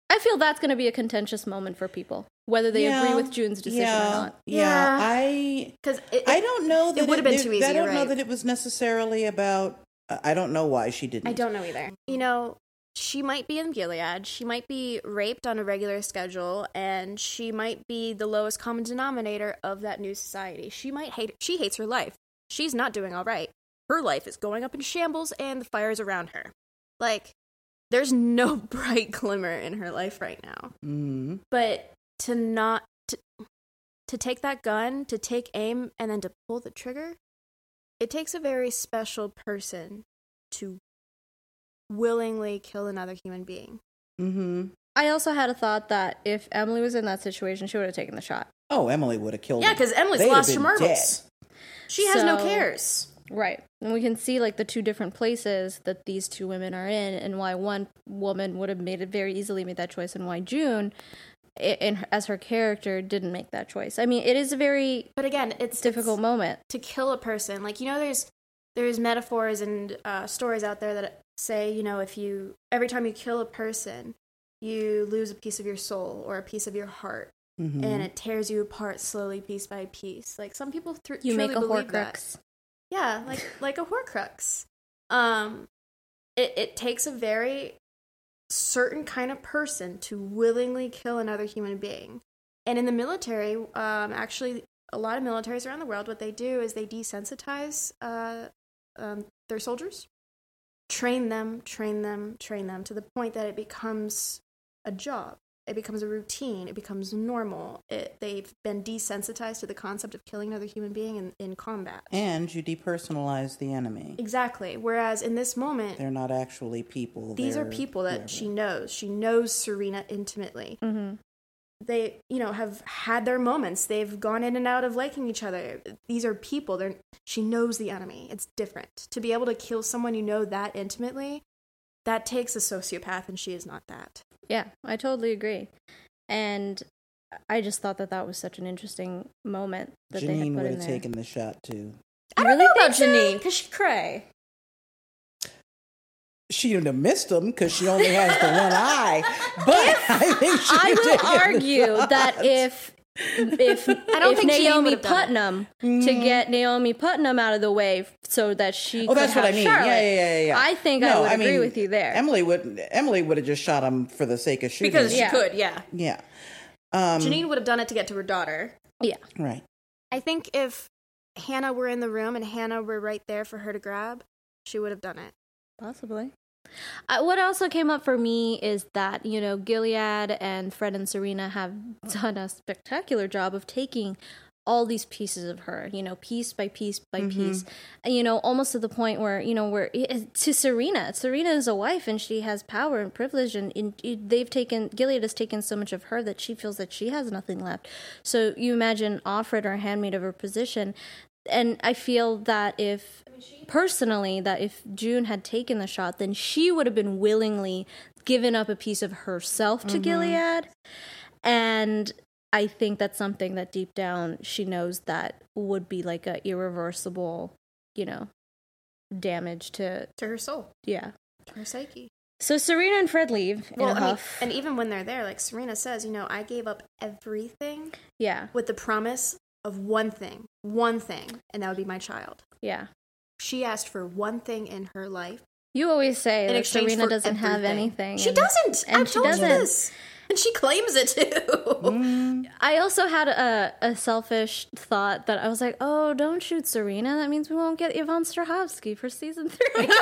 A: I feel that's going to be a contentious moment for people, whether they
B: yeah,
A: agree with June's decision
B: yeah,
A: or not.
B: Yeah,
C: Yeah.
B: I
C: Because
B: I don't know that
C: it would've been
B: it-
C: too easy,
B: I don't
C: you're
B: know that it was necessarily about. I don't know why she didn't.
C: I don't know either. You know, she might be in Gilead. She might be raped on a regular schedule, and she might be the lowest common denominator of that new society. She might hate. She hates her life. She's not doing all right. Her life is going up in shambles, and the fire's around her. Like, there's no bright glimmer in her life right now.
B: hmm
C: But to not to, to take that gun, to take aim, and then to pull the trigger, it takes a very special person to willingly kill another human being.
B: hmm
A: I also had a thought that if Emily was in that situation, she would have taken the shot.
B: Oh, Emily would have killed.
C: Yeah, because Emily's
B: They'd
C: lost her
B: been
C: marbles. She has no cares.
A: Right. And we can see like the two different places that these two women are in and why one woman would have made it very easily made that choice and why June i- in as her character didn't make that choice. I mean, it is a very
C: But again, it's
A: difficult
C: it's-
A: moment.
C: to kill a person. Like you know, there's there's metaphors and uh, stories out there that say, you know, if you every time you kill a person, you lose a piece of your soul or a piece of your heart.
B: Mhm.
C: and it tears you apart slowly, piece by piece. Like some people thr
A: You
C: truly
A: make a
C: believe that. Yeah, like like a horcrux. Um, it it takes a very certain kind of person to willingly kill another human being. And in the military, um, actually, a lot of militaries around the world, what they do is they desensitize uh, um, their soldiers, train them, train them, train them to the point that it becomes a job. It becomes a routine. It becomes normal. It, they've been desensitized to the concept of killing another human being in, in combat.
B: and you depersonalize the enemy.
C: Exactly. Whereas in this moment,
B: They're not actually people.
C: these are
B: they're
C: people that
B: whoever.
C: she knows. She knows Serena intimately.
A: hmm
C: They, you know, have had their moments. They've gone in and out of liking each other. These are people. They're she knows the enemy. It's different. To be able to kill someone you know that intimately, that takes a sociopath and she is not that.
A: Yeah, I totally agree. And I just thought that that was such an interesting moment that they had
B: Janine
A: put
B: would
A: in
B: have
A: there.
B: taken the shot too.
C: I
A: really
C: don't know about? Janine because she cray.
B: She would have missed him because she only has the one eye. But I think she
A: I
B: would've
A: will argue that if if
C: I don't
A: if
C: think
A: Naomi
C: would've done it.
A: Putnam to get Naomi Putnam out of the way so that she
B: Oh,
A: could
B: that's what
A: have
B: I mean.
A: Charlotte,
B: Yeah, yeah, yeah, yeah.
A: I think I
B: No,
A: would agree
B: mean,
A: with you there.
B: Emily would. Emily would have just shot him for the sake of shooting.
C: Because she
A: Yeah.
C: could, yeah.
B: yeah. Um,
C: Janine would have done it to get to her daughter.
A: yeah,
B: Right.
C: I think if Hannah were in the room and Hannah were right there for her to grab, she would have done it.
A: possibly. Uh, what also came up for me is that you know Gilead and Fred and Serena have done a spectacular job of taking all these pieces of her, you know, piece by piece by piece, you know, almost to the point where you know where to Serena, Serena is a wife and she has power and privilege, and, and they've taken Gilead has taken so much of her that she feels that she has nothing left. So you imagine Offred or handmaid of her position, and I feel that if personally that if June had taken the shot, then she would have been willingly given up a piece of herself to mm-hmm. Gilead. And I think that's something that deep down she knows that would be like a irreversible, you know, damage to
C: To her soul.
A: yeah.
C: Her Psyche.
A: So Serena and Fred leave
C: Well, I mean, and even when they're there, like Serena says, you know, I gave up everything
A: yeah,
C: with the promise of one thing, one thing, and that would be my child.
A: yeah.
C: She asked for one thing in her life
A: You always say
C: in
A: that Serena doesn't have anything.
C: She
A: and-
C: doesn't.
A: and
C: I've
A: she
C: told
A: doesn't.
C: you this, and she claims it too. Mm.
A: I also had a, a selfish thought that I was like, oh, don't shoot Serena. That means we won't get Yvonne Strahovski for season three.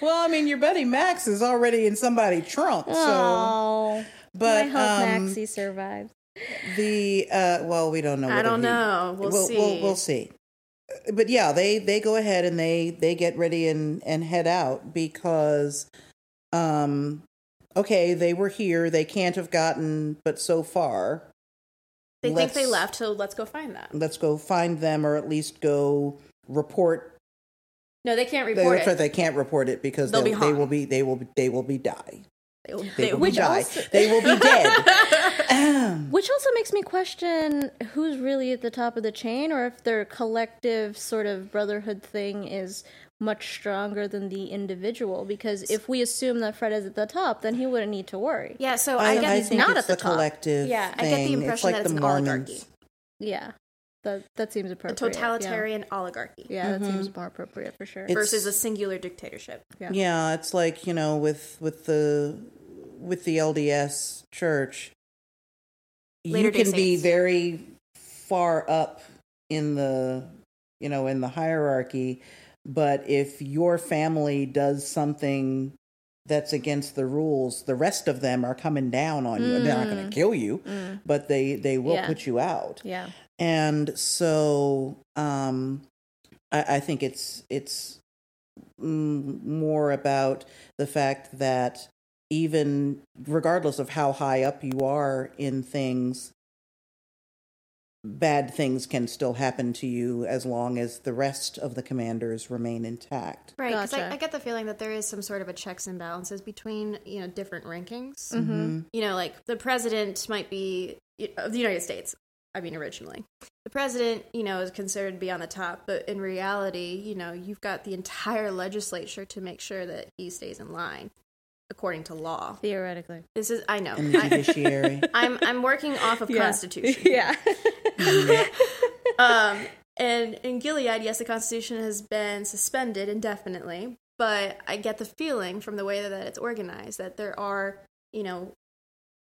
B: Well, I mean, your buddy Max is already in somebody's trunk, so.
A: oh,
B: But
A: I hope
B: um,
A: Maxie survives.
B: the uh, well, we don't know.
C: I don't
B: he-
C: know. We'll, see.
B: We'll, we'll see. But yeah, they they go ahead and they they get ready and and head out because, um, okay, they were here. They can't have gotten, but so far,
C: They think they left, so let's go find them.
B: let's go find them or at least go report.
C: No, they can't
B: They,
C: report
B: that's
C: it.
B: right, they can't report it because
C: They'll
B: they'll
C: be
B: they will be they will be, they will be die.
C: They will,
B: They
C: they
B: will
C: will
A: Which
B: die.
A: also-
B: They will be dead. Um.
A: Which also makes me question who's really at the top of the chain, or if their collective sort of brotherhood thing is much stronger than the individual. Because if we assume that Fred is at the top, then he wouldn't need to worry.
C: Yeah, so
B: I,
C: I, get
B: I
C: he's
B: think
C: not
B: it's
C: at the,
B: the
C: top.
B: collective.
C: Yeah, I get the impression
B: it's like
C: that it's
B: the
C: an
B: Mormons.
C: oligarchy.
A: Yeah, that that seems
C: A
A: appropriate. yeah.
C: totalitarian oligarchy
A: Yeah, that seems mm-hmm. more appropriate for sure.
B: It's-
C: versus a singular dictatorship.
A: Yeah.
B: Yeah, it's like you know with with the with the LDS Church,
C: Later
B: you can be very far up in the you know in the hierarchy, but if your family does something that's against the rules, the rest of them are coming down on you. And they're not going to kill you, but they they will
A: Mm. Yeah.
B: put you out.
A: Yeah.
B: and so um I, I think it's it's mm, more about the fact that even regardless of how high up you are in things bad things can still happen to you as long as the rest of the commanders remain intact
C: Right, because
A: Gotcha.
C: I, I get the feeling that there is some sort of a checks and balances between you know different rankings.
A: Mm-hmm.
C: You know, like the president might be of the United States. I mean, originally, the president, you know, is considered to be on the top, but in reality, you know, you've got the entire legislature to make sure that he stays in line according to law.
A: Theoretically.
C: This is, I know,
B: and the
C: I,
B: judiciary
C: I'm I'm working off of Constitution.
A: yeah.
C: um, and in Gilead, yes, the Constitution has been suspended indefinitely, but I get the feeling from the way that it's organized that there are, you know,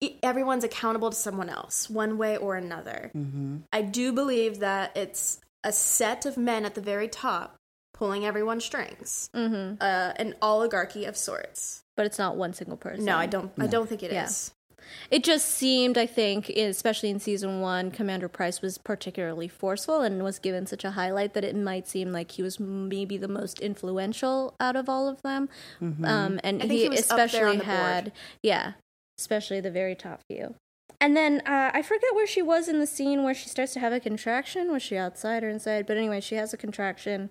C: e- everyone's accountable to someone else, one way or another.
B: hmm
C: I do believe that it's a set of men at the very top pulling everyone's strings,
A: hmm
C: uh, an oligarchy of sorts.
A: But it's not one single person.
C: No, I don't. I don't think it is.
A: Yeah. It just seemed, I think, especially in season one, Commander Price was particularly forceful and was given such a highlight that it might seem like he was maybe the most influential out of all of them. Um, and
C: I think
A: he,
C: he was up there
A: especially
C: on the board.
A: had, yeah, especially the very top few. And then uh, I forget where she was in the scene where she starts to have a contraction. Was she outside or inside? But anyway, she has a contraction.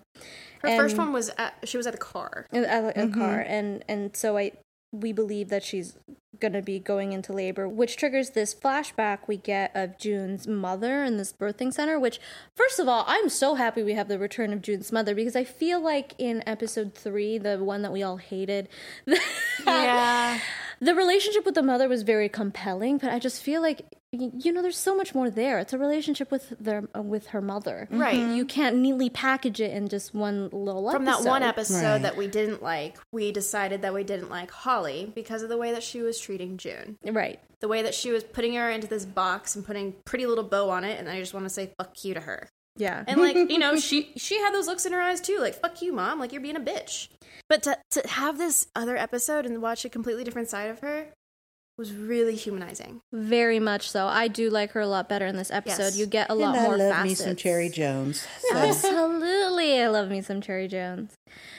C: Her first one was at, she was at the car.
A: in a, a car and and so i we believe that she's going to be going into labor which triggers this flashback we get of june's mother in this birthing center which first of all i'm so happy we have the return of june's mother because i feel like in episode three the one that we all hated
C: Yeah.
A: The relationship with the mother was very compelling but i just feel like you know there's so much more there it's a relationship with their uh, with her mother
C: Right.
A: you can't neatly package it in just one little
C: From that one
A: episode.
C: episode
B: Right.
C: that we didn't like, we decided that we didn't like Holly because of the way that she was treating June.
A: right
C: The way that she was putting her into this box and putting pretty little bow on it, and I just want to say fuck you to her.
A: yeah
C: And like, you know, she she had those looks in her eyes too, like fuck you, mom, like you're being a bitch. But to to have this other episode and watch a completely different side of her was really humanizing.
A: Very much so. I do like her a lot better in this episode.
C: Yes.
A: You get a lot
B: and I
A: more
B: love
A: facets.
B: me some Cherry Jones. So.
A: Absolutely, I love me some Cherry Jones.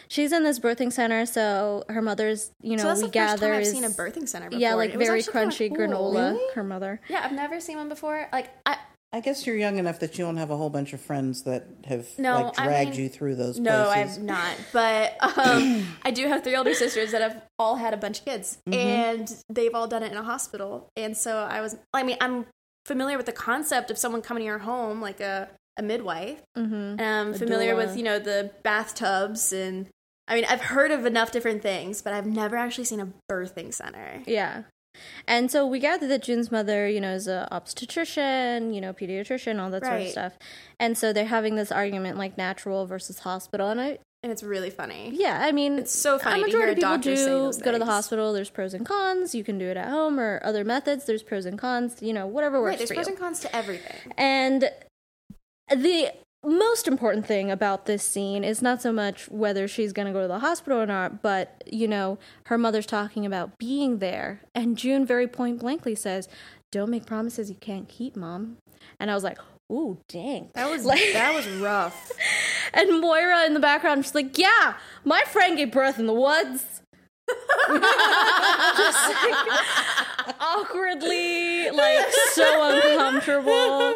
A: She's in this birthing center, so her mother's, you know,
C: so that's
A: we
C: the first
A: gather
C: time I've seen a birthing center before.
A: yeah, like
C: It
A: very
C: actually kinda
A: crunchy
C: cool.
A: granola.
B: Really?
A: Her mother.
C: Yeah, I've never seen one before. Like I
B: I guess you're young enough that you don't have a whole bunch of friends that have
C: No,
B: like
C: I
B: dragged
C: mean-
B: you through those
C: No,
B: places.
C: I've not. But um, I do have three older sisters that have all had a bunch of kids, and they've all done it in a hospital. And so I was, I mean, I'm familiar with the concept of someone coming to your home, like a a midwife.
A: Mm-hmm.
C: I'm familiar
A: doula.
C: with you know the bathtubs and I mean I've heard of enough different things, but I've never actually seen a birthing center.
A: Yeah. And so we gather that June's mother, you know, is a obstetrician, you know, pediatrician, all that sort of stuff. And so they're having this argument like natural versus hospital. And I,
C: And it's really funny.
A: yeah, I mean,
C: It's so funny
A: A majority of people
C: doctor
A: do go to the hospital. There's pros and cons. You can do it at home or other methods. There's pros and cons. You know, whatever works
C: Right, there's pros
A: you.
C: and cons to everything.
A: And the most important thing about this scene is not so much whether she's going to go to the hospital or not, but, you know, her mother's talking about being there. And June very point blankly says, Don't make promises you can't keep, mom. And I was like, Ooh, dang.
C: That was
A: Like-
C: that was rough.
A: And Moira in the background, she's like, Yeah, my friend gave birth in the woods. Just like, awkwardly, like so uncomfortable.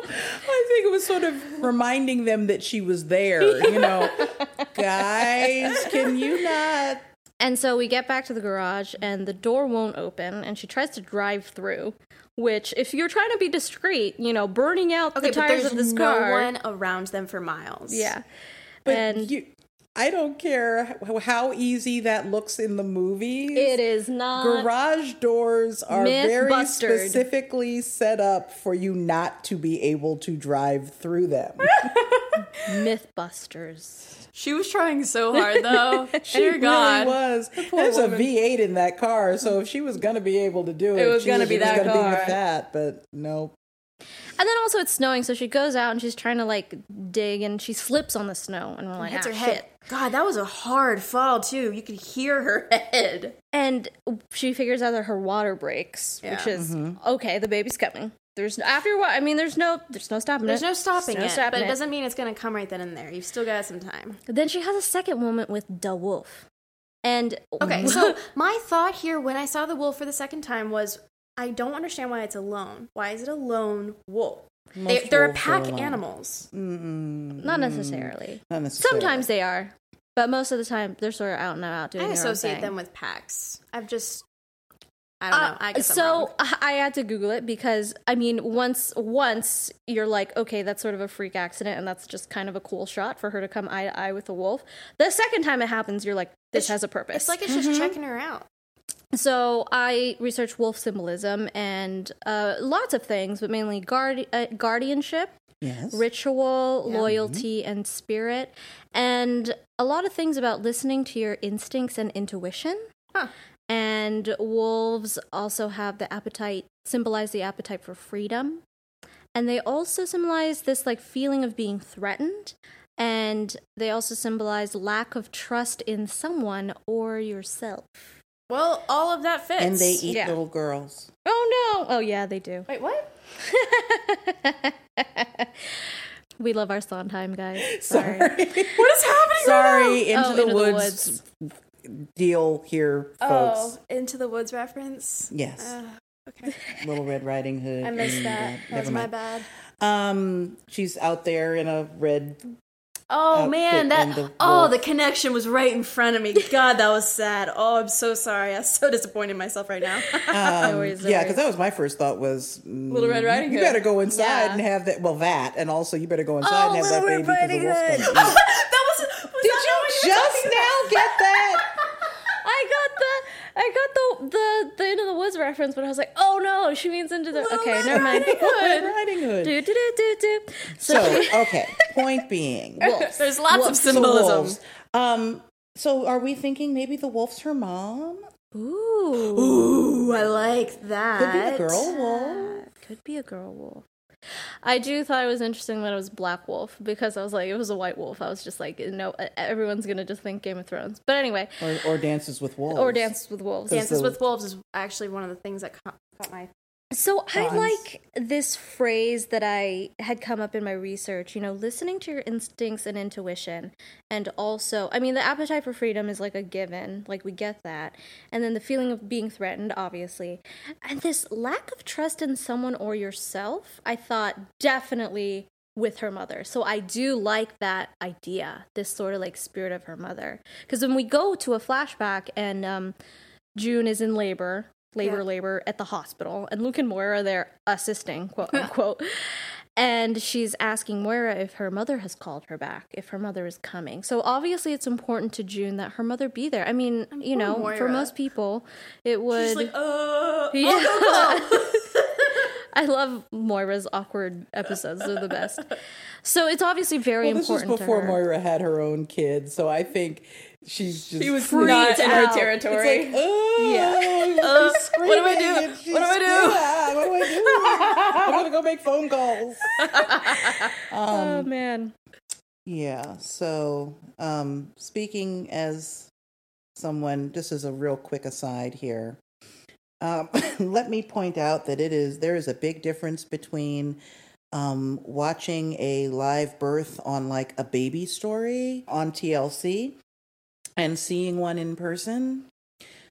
B: I think it was sort of reminding them that she was there. You know, guys, can you not?
A: And so we get back to the garage, and the door won't open, and she tries to drive through. Which, if you're trying to be discreet, you know, burning out
C: Okay,
A: the tires
C: there's
A: of this
C: no
A: car.
C: one around them for miles.
A: Yeah,
B: But
A: and
B: you, I don't care how, how easy that looks in the movie.
A: it is not.
B: Garage doors are very
A: Myth-bustered.
B: specifically set up for you not to be able to drive through them.
A: Mythbusters.
C: She was trying so hard though.
B: She
C: Dear
B: really
C: God.
B: was.
C: poor
B: There's a
C: woman.
B: V8 in that car, so if she was going to be able to do it,
C: It was
B: she
C: gonna be that
B: gonna be with that. But no,
A: And then also it's snowing, so she goes out and she's trying to like dig, and she slips on the snow, and we're like,
C: hits
A: ah,
C: her head.
A: shit.
C: God, that was a hard fall too. You could hear her head.
A: And she figures out that her water breaks, which is
B: Mm-hmm.
A: okay. The baby's coming. There's after what? I mean, there's no, there's no stopping
C: There's
A: it.
C: no stopping
A: There's
C: it,
A: stopping
C: but it
A: it.
C: doesn't mean it's gonna come right then and there. You've still got some time.
A: Then she has a second moment with the wolf, and
C: Okay, so my thought here when I saw the wolf for the second time was I don't understand why it's alone. Why is it a lone wolf? They, they're,
B: a
C: pack
B: alone.
C: animals.
B: Mm-mm,
A: not necessarily.
B: not necessarily.
A: Sometimes they are, but most of the time they're sort of out and out doing
C: I associate
A: thing.
C: them with packs. I've just I don't know.
A: Uh,
C: I guess I'm
A: so
C: wrong.
A: I I had to Google it because I mean, once once you're like, okay, that's sort of a freak accident, and that's just kind of a cool shot for her to come eye to eye with a wolf. The second time it happens, you're like, this
C: It's-
A: has a purpose.
C: It's like it's just checking her out.
A: So I researched wolf symbolism and uh, lots of things, but mainly guard uh, guardianship,
B: Yes.
A: ritual, loyalty, and spirit, and a lot of things about listening to your instincts and intuition.
C: Huh.
A: And wolves also have the appetite, symbolize the appetite for freedom. And they also symbolize this like feeling of being threatened. And they also symbolize lack of trust in someone or yourself.
C: Well, all of that fits.
B: and they eat
A: Yeah.
B: little girls.
A: Oh no! Oh yeah, they do.
C: Wait, what?
A: we love our Sondheim guys.
B: Sorry.
A: Sorry.
C: What is happening?
B: Sorry, into,
A: Oh,
B: the,
A: Into the
B: woods deal here, folks.
C: Oh, into the woods reference.
B: Yes.
C: Uh, okay,
B: Little Red Riding Hood.
C: I missed
B: and,
C: that.
B: uh,
C: That
B: never
C: was my
B: mind.
C: bad.
B: Um, she's out there in a red.
C: Oh man, that oh the connection was right in front of me. God, that was sad. Oh, I'm so sorry. I'm so disappointed in myself right now.
B: Um,
A: no
B: yeah, because that was my first thought was mm,
C: Little Red Riding Hood.
B: You better go inside
A: Yeah.
B: and have that. Well, that and also you better go inside
C: Oh,
B: and have that
C: Little
B: baby
C: Red
B: because
C: Riding Hood.
B: gonna eat. it.
C: that was. was
B: Did
C: that
B: you
C: what
B: just now get that?
A: I got the I the the the into the woods reference, but I was like, oh no, she means into the.
C: Little
A: okay,
C: Red
A: never mind.
C: Riding Hood.
B: Riding Hood.
A: Do do do do do.
B: So okay, point being,
A: wolves.
C: There's lots of
B: wolves. So
C: symbolism.
B: wolves. Um, so are we thinking maybe the wolf's her mom?
A: Ooh,
C: Ooh, I like that.
B: Could be the girl wolf.
A: could be a girl wolf. I do thought it was interesting that it was black wolf because I was like, it was a white wolf. I was just like, no, everyone's gonna just think Game of Thrones. But anyway,
B: Or, or dances with wolves?
A: or Dances with Wolves.
C: Dances
B: the-
C: with Wolves is actually one of the things that caught, caught my.
A: So I like this phrase that I had come up in my research, you know, listening to your instincts and intuition. And also, I mean, the appetite for freedom is like a given, like we get that. And then the feeling of being threatened, obviously. And this lack of trust in someone or yourself, I thought definitely with her mother. So I do like that idea, this sort of like spirit of her mother. Because when we go to a flashback and um, June is in labor, labor,
C: Yeah.
A: labor at the hospital, and Luke and Moira are there assisting, quote unquote. and she's asking Moira if her mother has called her back, if her mother is coming. So obviously, it's important to June that her mother be there. I mean, you
C: poor
A: know, for most people, it would.
C: She's like, uh,
A: Yeah.
C: I'll.
A: I love Moira's awkward episodes; they're the best. So it's obviously very
D: Well, this was
A: important
D: before
A: to her.
D: Moira had her own kids, so I think she's just
C: She was
A: Freaked
C: not in her territory.
D: It's like, oh,
A: Yeah.
D: uh,
C: what do I do? What do I do?
D: What do I do? I'm gonna go make phone calls.
A: oh man,
B: Yeah. So, um, speaking as someone, just as a real quick aside here, um, let me point out that it is there is a big difference between um, watching a live birth on like a baby story on TLC and seeing one in person.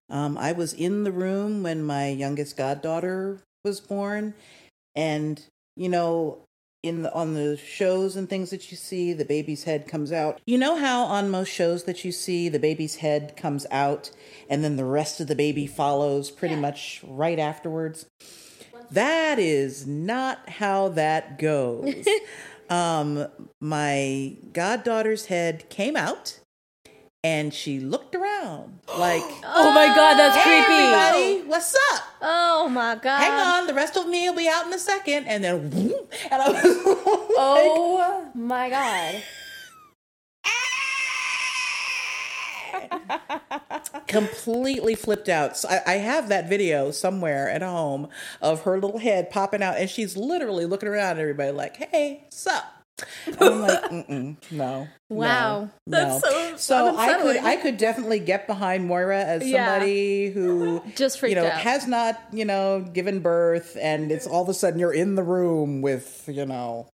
B: Um, I was in the room when my youngest goddaughter was born, and you know, in the on the shows and things that you see, the baby's head comes out. You know how on most shows that you see, the baby's head comes out, and then the rest of the baby follows pretty much right afterwards. That is not how that goes. um, my goddaughter's head came out, and she looked around like.
C: oh my god, that's
B: Hey,
C: creepy.
B: everybody, what's up?
A: oh my god!
B: Hang on, the rest of me will be out in a second. And then, whoop, and I was
C: Oh my god.
B: completely flipped out. So I, I have that video somewhere at home of her little head popping out, and she's literally looking around at everybody like, "Hey, sup?" And I'm like, Mm-mm, "No,
A: Wow.
B: no,
C: That's
B: no."
C: so
B: I could. I could definitely get behind Moira as
A: Yeah.
B: somebody who
A: Just freaked
B: you know
A: out.
B: has not, you know, given birth, and it's all of a sudden you're in the room with, you know,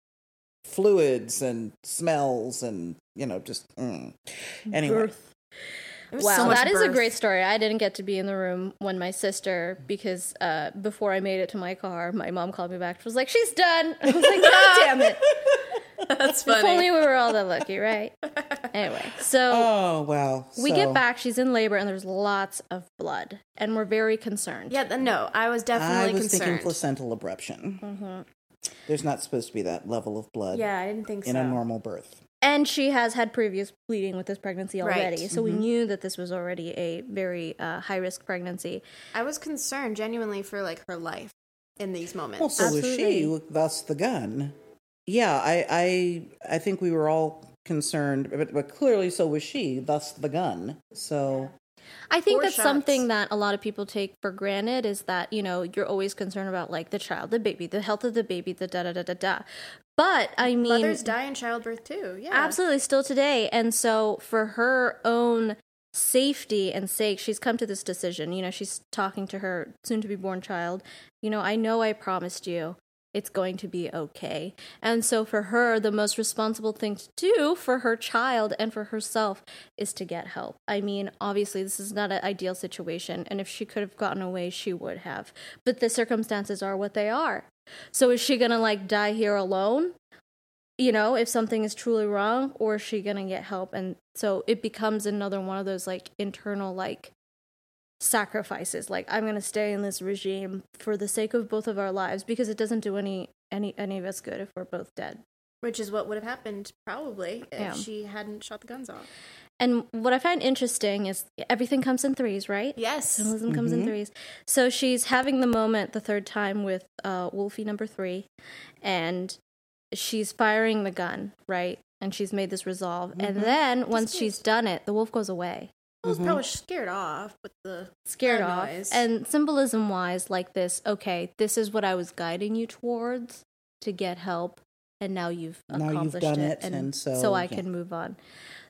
B: fluids and smells and you know just mm. anyway.
A: Birth. Wow,
C: so much
A: that is a great story. I didn't get to be in the room when my sister, because uh, before I made it to my car, my mom called me back. She was like, "She's done." I was like, "God damn it!"
C: That's funny.
A: If only we were all that lucky, right? Anyway, so
B: Oh wow!
A: we get back. She's in labor, and there's lots of blood, and we're very concerned.
C: Yeah, th- no, I was definitely
B: I was
C: concerned.
B: thinking placental abruption. There's not supposed to be that level of blood
C: yeah, I didn't think
B: in
C: so.
B: a normal birth.
A: And she has had previous bleeding with this pregnancy
C: Right.
A: already, so we knew that this was already a very uh, high risk pregnancy.
C: I was concerned genuinely for like her life in these moments.
B: Well, so was she. Thus, the gun. Yeah, I, I, I think we were all concerned, but, but clearly, so was she. Thus, the gun. So
A: I think
C: Four
A: that's
C: shots.
A: something that a lot of people take for granted is that, you know, you're always concerned about like the child, the baby, the health of the baby, the da da da da da. But I mean,
C: Mothers die in childbirth too. Yeah,
A: absolutely still today. And so for her own safety and sake, she's come to this decision. You know, she's talking to her soon to be born child. You know, I know I promised you it's going to be okay. And so for her, the most responsible thing to do for her child and for herself is to get help. I mean, obviously, this is not an ideal situation. And if she could have gotten away, she would have. But the circumstances are what they are. So is she going to like die here alone? you know, if something is truly wrong, or is she gonna get help? And so it becomes another one of those like internal like sacrifices. Like I'm gonna stay in this regime for the sake of both of our lives because it doesn't do any any any of us good if we're both dead.
C: which is what would have happened probably if
A: Yeah.
C: she hadn't shot the guns off.
A: And what I find interesting is everything comes in threes, right?
C: Yes,
A: Symbolism comes in threes. So she's having the moment the third time with uh, Wolfie number three, and she's firing the gun, right? And she's made this resolve. And then once she's done it, the wolf goes away,
C: I was mm-hmm. probably scared off with the
A: scared off.
C: noise.
A: And symbolism wise, like this, okay, this is what I was guiding you towards to get help, and now you've
B: Now you've
A: accomplished
B: done
A: it,
B: it, and so,
A: I
B: yeah.
A: can move on.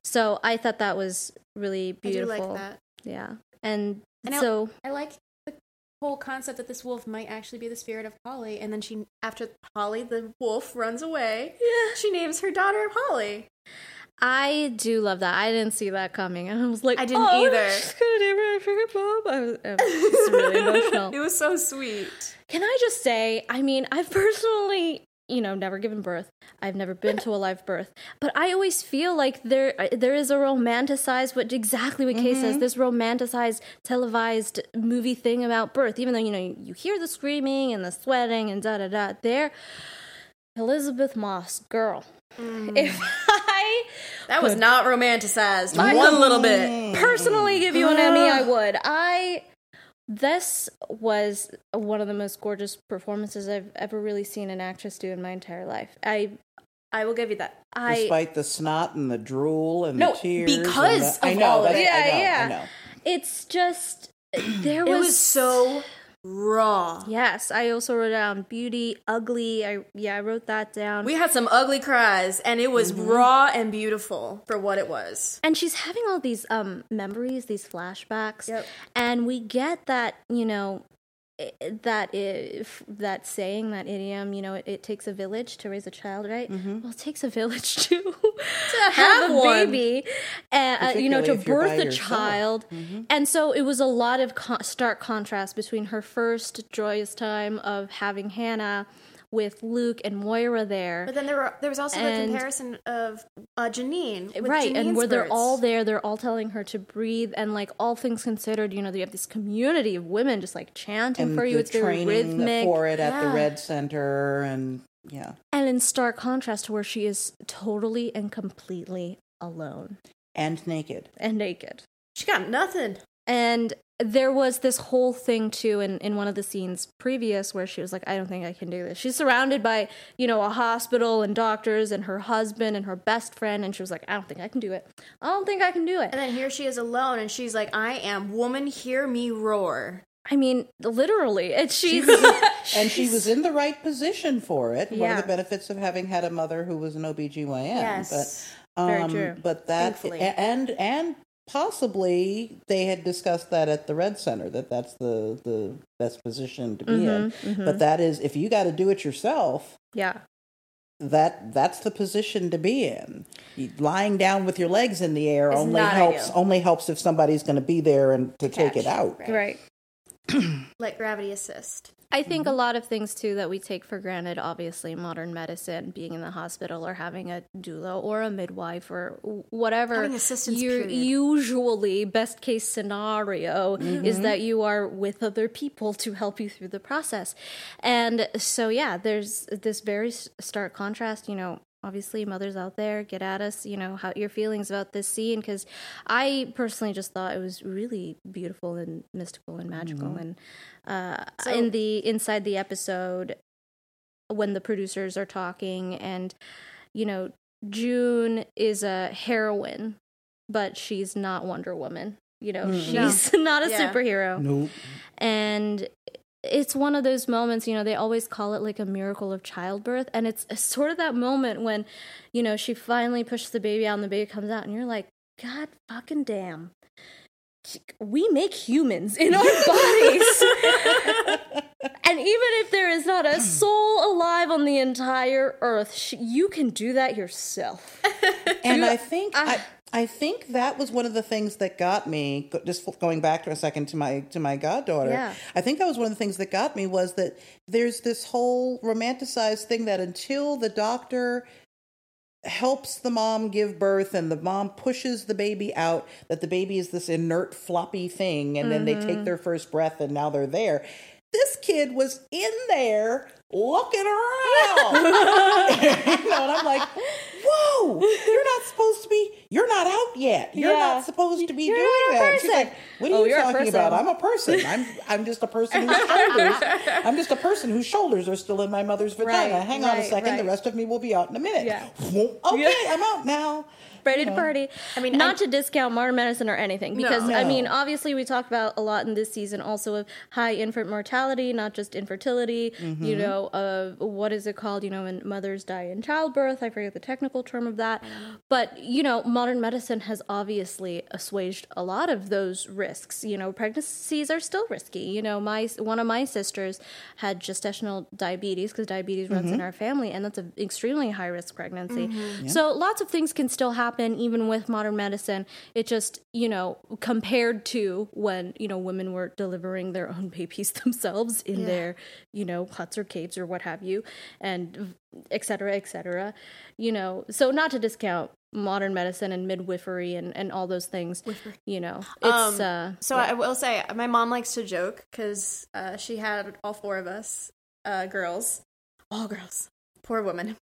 A: So I thought that was really
C: I do
A: beautiful.
C: like that.
A: Yeah. And
C: I know-
A: so
C: I like the whole concept that this wolf might actually be the spirit of Holly, and then she, after Holly the wolf runs away,
A: Yeah.
C: she names her daughter Holly.
A: I do love that. I didn't see that coming. And I was like,
C: I didn't
A: oh,
C: either."
A: She's gonna name her mom. I was, I was really emotional.
C: It was so sweet.
A: Can I just say, I mean, I've personally, you know, never given birth. I've never been to a live birth, but I always feel like there there is a romanticized, what exactly what Kay says, this romanticized televised movie thing about birth. Even though you know you hear the screaming and the sweating and da da da, there. Elisabeth Moss, girl.
C: Mm.
A: If
C: That was not romanticized one little bit.
A: personally give you an Emmy, I would. I this was one of the most gorgeous performances I've ever really seen an actress do in my entire life. I
C: I will give you that.
A: I
B: Despite the snot and the drool and
C: No,
B: the tears. and
C: because
B: the- I
C: of
B: know,
C: all of it.
A: Yeah,
B: I know,
A: yeah.
B: I know.
A: it's just there
C: It
A: was,
C: was so raw.
A: Yes, I also wrote down beauty, ugly. I yeah, I wrote that down.
C: We had some ugly cries, and it was raw and beautiful for what it was.
A: and she's having all these um memories, these flashbacks,
C: Yep.
A: and we get that you know that if that saying that idiom you know it, it takes a village to raise a child right? Mm-hmm. Well it takes a village to, to
C: have
A: a baby and uh, you know to
B: Particularly if you're
A: birth a child. Mm-hmm. And so it was a lot of con- stark contrast between her first joyous time of having hannah with luke and moira there.
C: But then there were there was also the comparison of uh, Janine, with
A: right and
C: Janine's
A: where they're all there they're all telling her to breathe and like all things considered you know you have this community of women just like chanting
B: And
A: for you.
B: the
A: it's very rhythmic.
B: for it at the Red Center and yeah.
A: and in stark contrast to where she is totally and completely alone.
B: And naked.
A: and naked.
C: She got nothing.
A: And there was this whole thing too in, in one of the scenes previous where she was like i don't think i can do this she's surrounded by you know a hospital and doctors and her husband and her best friend and she was like i don't think i can do it i don't think i can do it
C: And then here she is alone, and she's like, "I am woman. Hear me roar."
A: I mean, literally, it's she's
B: And she was in the right position for it.
A: Yeah.
B: One of the benefits of having had a mother who was an OBGYN.
C: Yes.
B: But,
A: Very
B: um,
A: true.
B: But that,
C: Thankfully.
B: and, and possibly they had discussed that at the Red Center, that that's the, the best position to be
A: Mm-hmm,
B: in. But that is, if you got to do it yourself,
A: yeah,
B: that that's the position to be in. Lying down with your legs in the air
C: Is
B: only helps
C: ideal.
B: only helps if somebody's going to be there and to take
C: catch,
B: it out.
C: right.
A: right.
C: Let gravity assist.
A: I think
B: Mm-hmm.
A: a lot of things too that we take for granted, obviously, modern medicine, being in the hospital or having a doula or a midwife or whatever.
C: Having assistance,
A: your
C: period.
A: usually best case scenario
B: Mm-hmm.
A: is that you are with other people to help you through the process. And so, yeah, there's this very stark contrast, you know. Obviously, mothers out there, get at us, you know, how your feelings about this scene. Because I personally just thought it was really beautiful and mystical and magical. And uh,
C: So-
A: in the inside the episode, when the producers are talking, and you know, June is a heroine, but she's not Wonder Woman. You know, she's not a
C: Yeah.
A: superhero
B: Nope.
A: and it's one of those moments you know they always call it like a miracle of childbirth and it's sort of that moment when you know she finally pushes the baby out and the baby comes out and you're like god fucking damn. We make humans in our bodies. And even if there is not a soul alive on the entire earth you can do that yourself.
B: And I think
A: I-
B: I, think that was one of the things that got me. Just going back for a second to my to my goddaughter,
A: Yeah.
B: I think that was one of the things that got me was that there's this whole romanticized thing that until the doctor helps the mom give birth and the mom pushes the baby out that the baby is this inert floppy thing and then they take mm-hmm. their first breath and now they're there this kid was in there looking around. You know and i'm like whoa you're not supposed to be you're not out yet. You're
A: Yeah.
B: not supposed to be
A: You're
B: doing that. She's like what are
A: Oh,
B: you talking about? I'm a person. I'm i'm just a person whose shoulders i'm just a person whose shoulders are still in my mother's vagina.
A: Right,
B: hang on a
A: right,
B: second. The rest of me will be out in a minute.
A: Yeah.
B: okay i'm out now
A: ready to party. I
C: mean,
A: mean, not
C: I-
A: to discount modern medicine or anything, because
B: No.
A: I mean, obviously, we talk about a lot in this season also of high infant mortality, not just infertility.
B: Mm-hmm.
A: You know, of what is it called? You know, when mothers die in childbirth. I forget the technical term of that, but you know, modern medicine has obviously assuaged a lot of those risks. You know, pregnancies are still risky. You know, my one of my sisters had gestational diabetes because diabetes runs
B: Mm-hmm.
A: in our family, and that's an extremely high risk pregnancy. So lots of things can still happen even with modern medicine. It just, you know, compared to when, you know, women were delivering their own babies themselves in
C: Yeah.
A: their, you know, huts or caves or what have you, and et cetera, et cetera. You know, so not to discount modern medicine and midwifery and, and all those things. You know, it's
C: Um,
A: uh
C: So I will say, my mom likes to joke because uh, she had all four of us uh, girls, all girls, poor woman.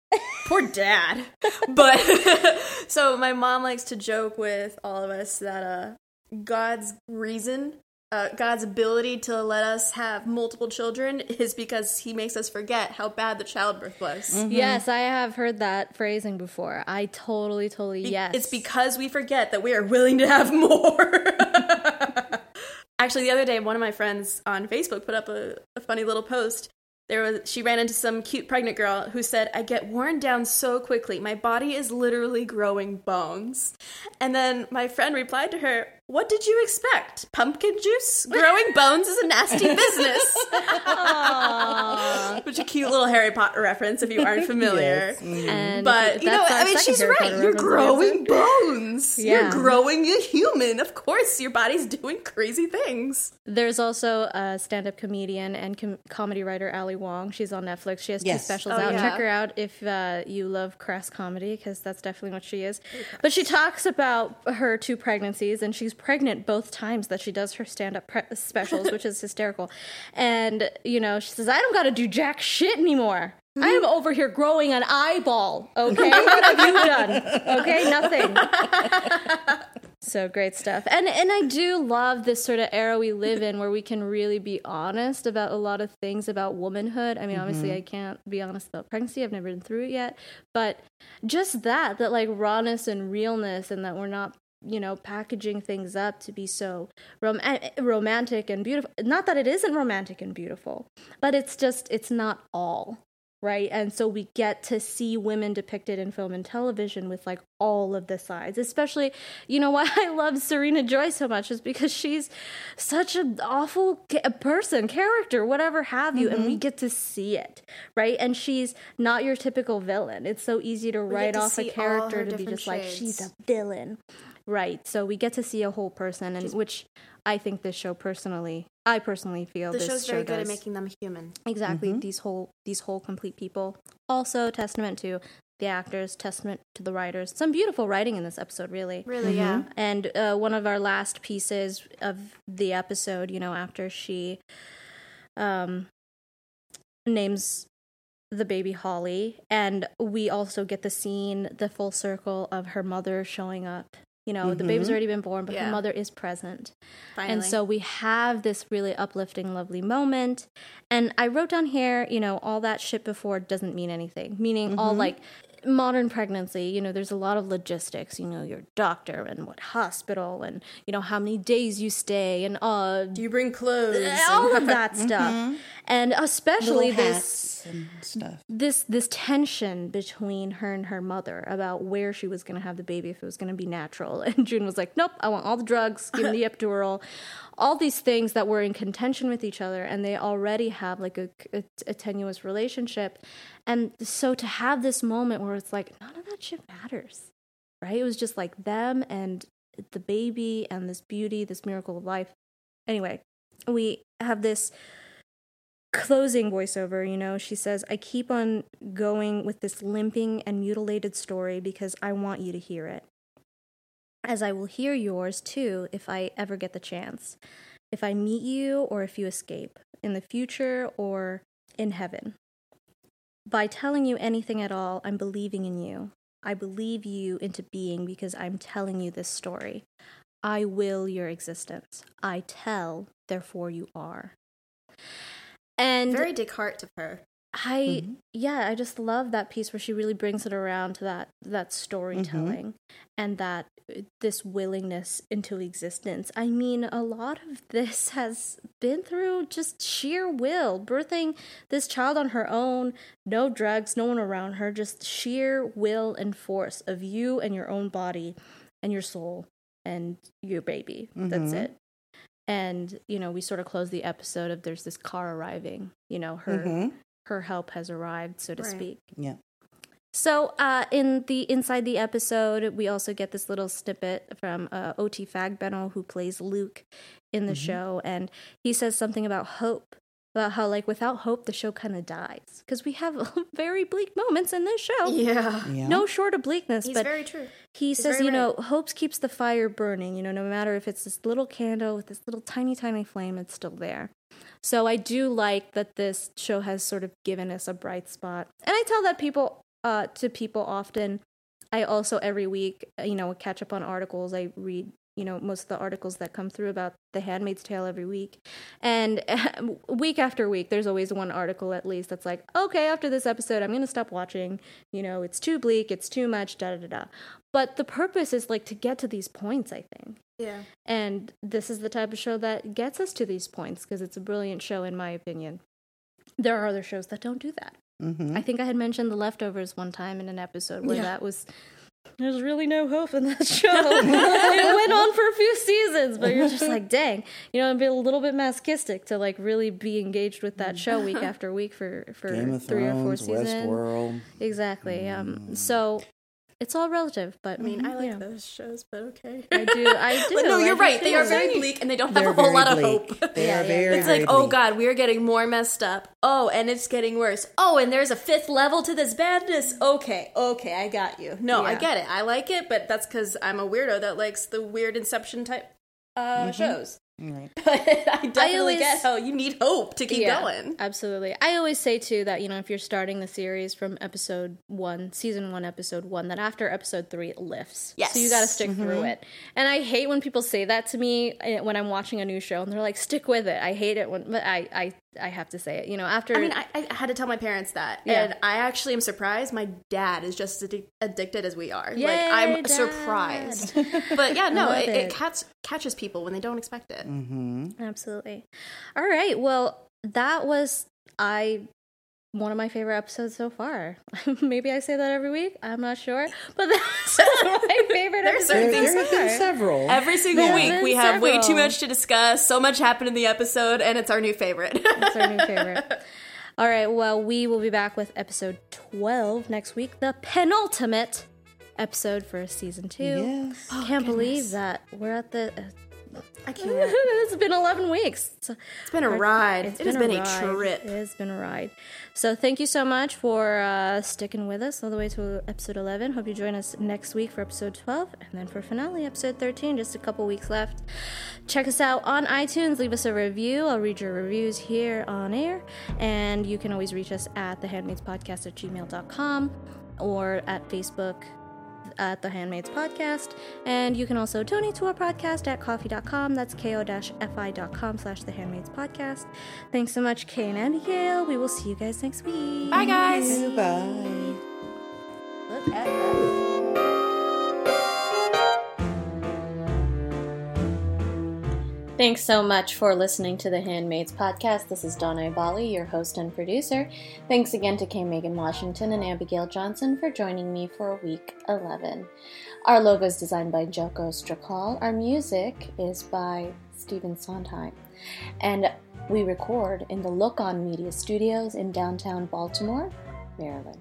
C: Poor dad. But so my mom likes to joke with all of us that uh God's reason uh, God's ability to let us have multiple children is because he makes us forget how bad the childbirth was.
A: Yes, I have heard that phrasing before. I totally, totally
C: Be-
A: yes.
C: It's because we forget that we are willing to have more. Actually, the other day, one of my friends on Facebook put up a, a funny little post. There was she ran into some cute pregnant girl who said, "I get worn down so quickly. My body is literally growing bones." And then my friend replied to her, "What did you expect? Pumpkin juice? Growing bones is a nasty business." Which a cute little Harry Potter reference if you aren't familiar.
D: Yes. Mhm.
C: But you know,
A: that's
C: I mean, she's
A: Harry
C: right.
A: Potter
C: You're
A: reference
C: growing bones.
A: Yeah.
C: You're growing a human. Of course, your body's doing crazy things.
A: There's also a stand-up comedian and com- comedy writer Ali Wong. She's on Netflix. She has two specials
C: Oh,
A: out.
C: yeah.
A: Check her out if uh, you love crass comedy, because that's definitely what she is. But she talks about her two pregnancies, and she's pregnant both times that she does her stand-up pre- specials, which is hysterical. And you know, she says, "I don't got to do jack shit anymore." I am mm-hmm. over here growing an eyeball. Okay, what have you done? Okay, nothing. So great stuff. And and I do love this sort of era we live in where we can really be honest about a lot of things about womanhood. I mean, obviously mm-hmm. I can't be honest about pregnancy. I've never been through it yet. But just that that like rawness and realness and that we're not you know packaging things up to be so rom- eh, romantic and beautiful. Not that it isn't romantic and beautiful but it's just it's not all right? And so we get to see women depicted in film and television with like all of the sides especially you know why i love serena joy so much is because she's such an awful ca- person character whatever have you and we get to see it right? And she's not your typical villain. It's so easy to write
C: to
A: off a character to be just like she's a villain right so we get to see a whole person and which i think this show personally i personally feel
C: The
A: this
C: show's
A: show
C: very good at making them human.
A: Exactly. These whole these whole complete people. Also testament to the actors, testament to the writers. Some beautiful writing in this episode, really.
C: Really, yeah.
A: And uh, one of our last pieces of the episode, you know, after she um, names the baby Holly, and we also get the scene, the full circle of her mother showing up. You know, the baby's mm-hmm. already been born, but
C: Yeah.
A: her mother is present.
C: Finally.
A: And so we have this really uplifting, lovely moment. And I wrote down here, you know, all that shit before doesn't mean anything, meaning all mm-hmm. like modern pregnancy, you know, there's a lot of logistics, you know, your doctor and what hospital and, you know, how many days you stay and uh,
C: Do you bring clothes?
A: all of that mm-hmm. stuff. And especially this
B: and stuff.
A: this this tension between her and her mother about where she was going to have the baby if it was going to be natural. And june was like nope i want all the drugs give me the epidural. All these things that were in contention with each other and they already have like a, a, a tenuous relationship. And so to have this moment where it's like none of that shit matters right? It was just like them and the baby and this beauty this miracle of life. Anyway we have this closing voiceover, you know, she says, I keep on going with this limping and mutilated story because I want you to hear it. As I will hear yours too if I ever get the chance. If I meet you or if you escape, in the future or in heaven. By telling you anything at all, I'm believing in you. I believe you into being because I'm telling you this story. I will your existence. I tell, therefore you are. And
C: Very Descartes of her.
A: I yeah, I just love that piece where she really brings it around to that that storytelling and that uh, this willingness into existence. I mean, a lot of this has been through just sheer will, birthing this child on her own, no drugs, no one around her, just sheer will and force of you and your own body and your soul and your baby. That's
B: Mhm.
A: it. And you know, we sort of close the episode of there's this car arriving. You know, her
B: Mhm.
A: her help has arrived, so to
C: Right.
A: speak.
B: Yeah.
A: So, uh, in the inside the episode, we also get this little snippet from uh, O.T. Fagbenle, who plays Luke in the show, and he says something about hope. About how like without hope the show kind of dies because we have very bleak moments in this show.
C: Yeah.
B: Yeah.
A: No short of bleakness,
C: He's
A: but
C: very true.
A: he says,
C: very
A: you know, hopes keeps the fire burning. You know, no matter if it's this little candle with this little tiny, tiny flame, it's still there. So I do like that this show has sort of given us a bright spot, and I tell that people uh, to people often. I also every week, uh, you know, catch up on articles. I read, you know, most of the articles that come through about The Handmaid's Tale every week, and week after week, there's always one article at least that's like, okay, after this episode, I'm gonna stop watching. You know, it's too bleak, it's too much, da da da. da. But the purpose is like to get to these points, I think.
C: Yeah.
A: And this is the type of show that gets us to these points because it's a brilliant show, in my opinion. There are other shows that don't do that.
B: Mm-hmm.
A: I think I had mentioned The Leftovers one time in an episode where
C: Yeah.
A: that was. There's really no hope in that show. it went on for a few seasons, but you're just like, dang, you know, and be a little bit masochistic to like really be engaged with that show week after week for for
B: Game of
A: three or four seasons.
B: Westworld.
A: Exactly. Um. So it's all relative, but
C: I mean, I like
A: you know,
C: those shows, but okay.
A: I do. I do.
C: But no, you're
A: do
C: right. They are very bleak and they don't have
B: They're
C: a whole
B: very
C: lot of
B: bleak.
C: hope.
B: They
A: Yeah,
B: are
A: yeah.
B: very,
C: It's
B: very
C: like, oh god, we're getting more messed up. Oh, and it's getting worse. Oh, and there's a fifth level to this badness. Okay, okay, I got you. No, I get it. I like it, but that's because I'm a weirdo that likes the weird Inception type uh, shows.
B: Right.
C: But I definitely
A: always-
C: get how you need hope to keep
A: Yeah,
C: going.
A: Absolutely. I always say too that you know if you're starting the series from episode one, season one, episode one, that after episode three it lifts.
C: Yes.
A: So you got to stick through it. And I hate when people say that to me eh, when I'm watching a new show and they're like, "Stick with it." I hate it when, but I I I have to say it. You know, after
C: I mean, I, I had to tell my parents that,
A: Yeah.
C: and I actually am surprised. My dad is just as addic- addicted as we are.
A: Yay,
C: like I'm
A: Dad.
C: surprised, but yeah, no, it,
A: it.
C: it catch, catches people when they don't expect it.
B: Mm-hmm.
A: Absolutely. All right. Well, that was I one of my favorite episodes so far. Maybe I say that every week. I'm not sure, but that's my favorite
C: There's
A: episode
B: There,
C: certain
A: so
B: there have been several.
C: Every single
A: There
C: week, we
A: been
C: have way too much to discuss. So much happened in the episode, and it's our new favorite.
A: That's our new favorite. All right. Well, we will be back with episode 12 next week, the penultimate episode for season two.
B: Yes.
A: I can't believe that we're at the. Uh,
C: I can't.
A: it's been 11 weeks. It's,
C: It's been a ride.
A: it's
C: It has been a, trip.
A: It has been a ride. So thank you so much for uh, sticking with us all the way to episode 11. Hope you join us next week for episode 12 and then for finale, episode 13. Just a couple weeks left. Check us out on iTunes. Leave us a review. I'll read your reviews here on air. And you can always reach us at thehandmaidspodcast at gmail.com or at Facebook at the Handmaids Podcast. And you can also donate to our podcast at ko-fi.com. That's ko-fi.com slash the Handmaids Podcast. Thanks so much, Kay and Abigail. We will see you guys next week.
C: Bye, guys.
B: Bye.
A: Look at that. Thanks so much for listening to the Handmaids Podcast. This is Donna Ibale, your host and producer. Thanks again to Kay Megan Washington and Abigail Johnson for joining me for week 11. Our logo is designed by Joko Strakal. Our music is by Stephen Sondheim. And we record in the Look On Media Studios in downtown Baltimore, Maryland.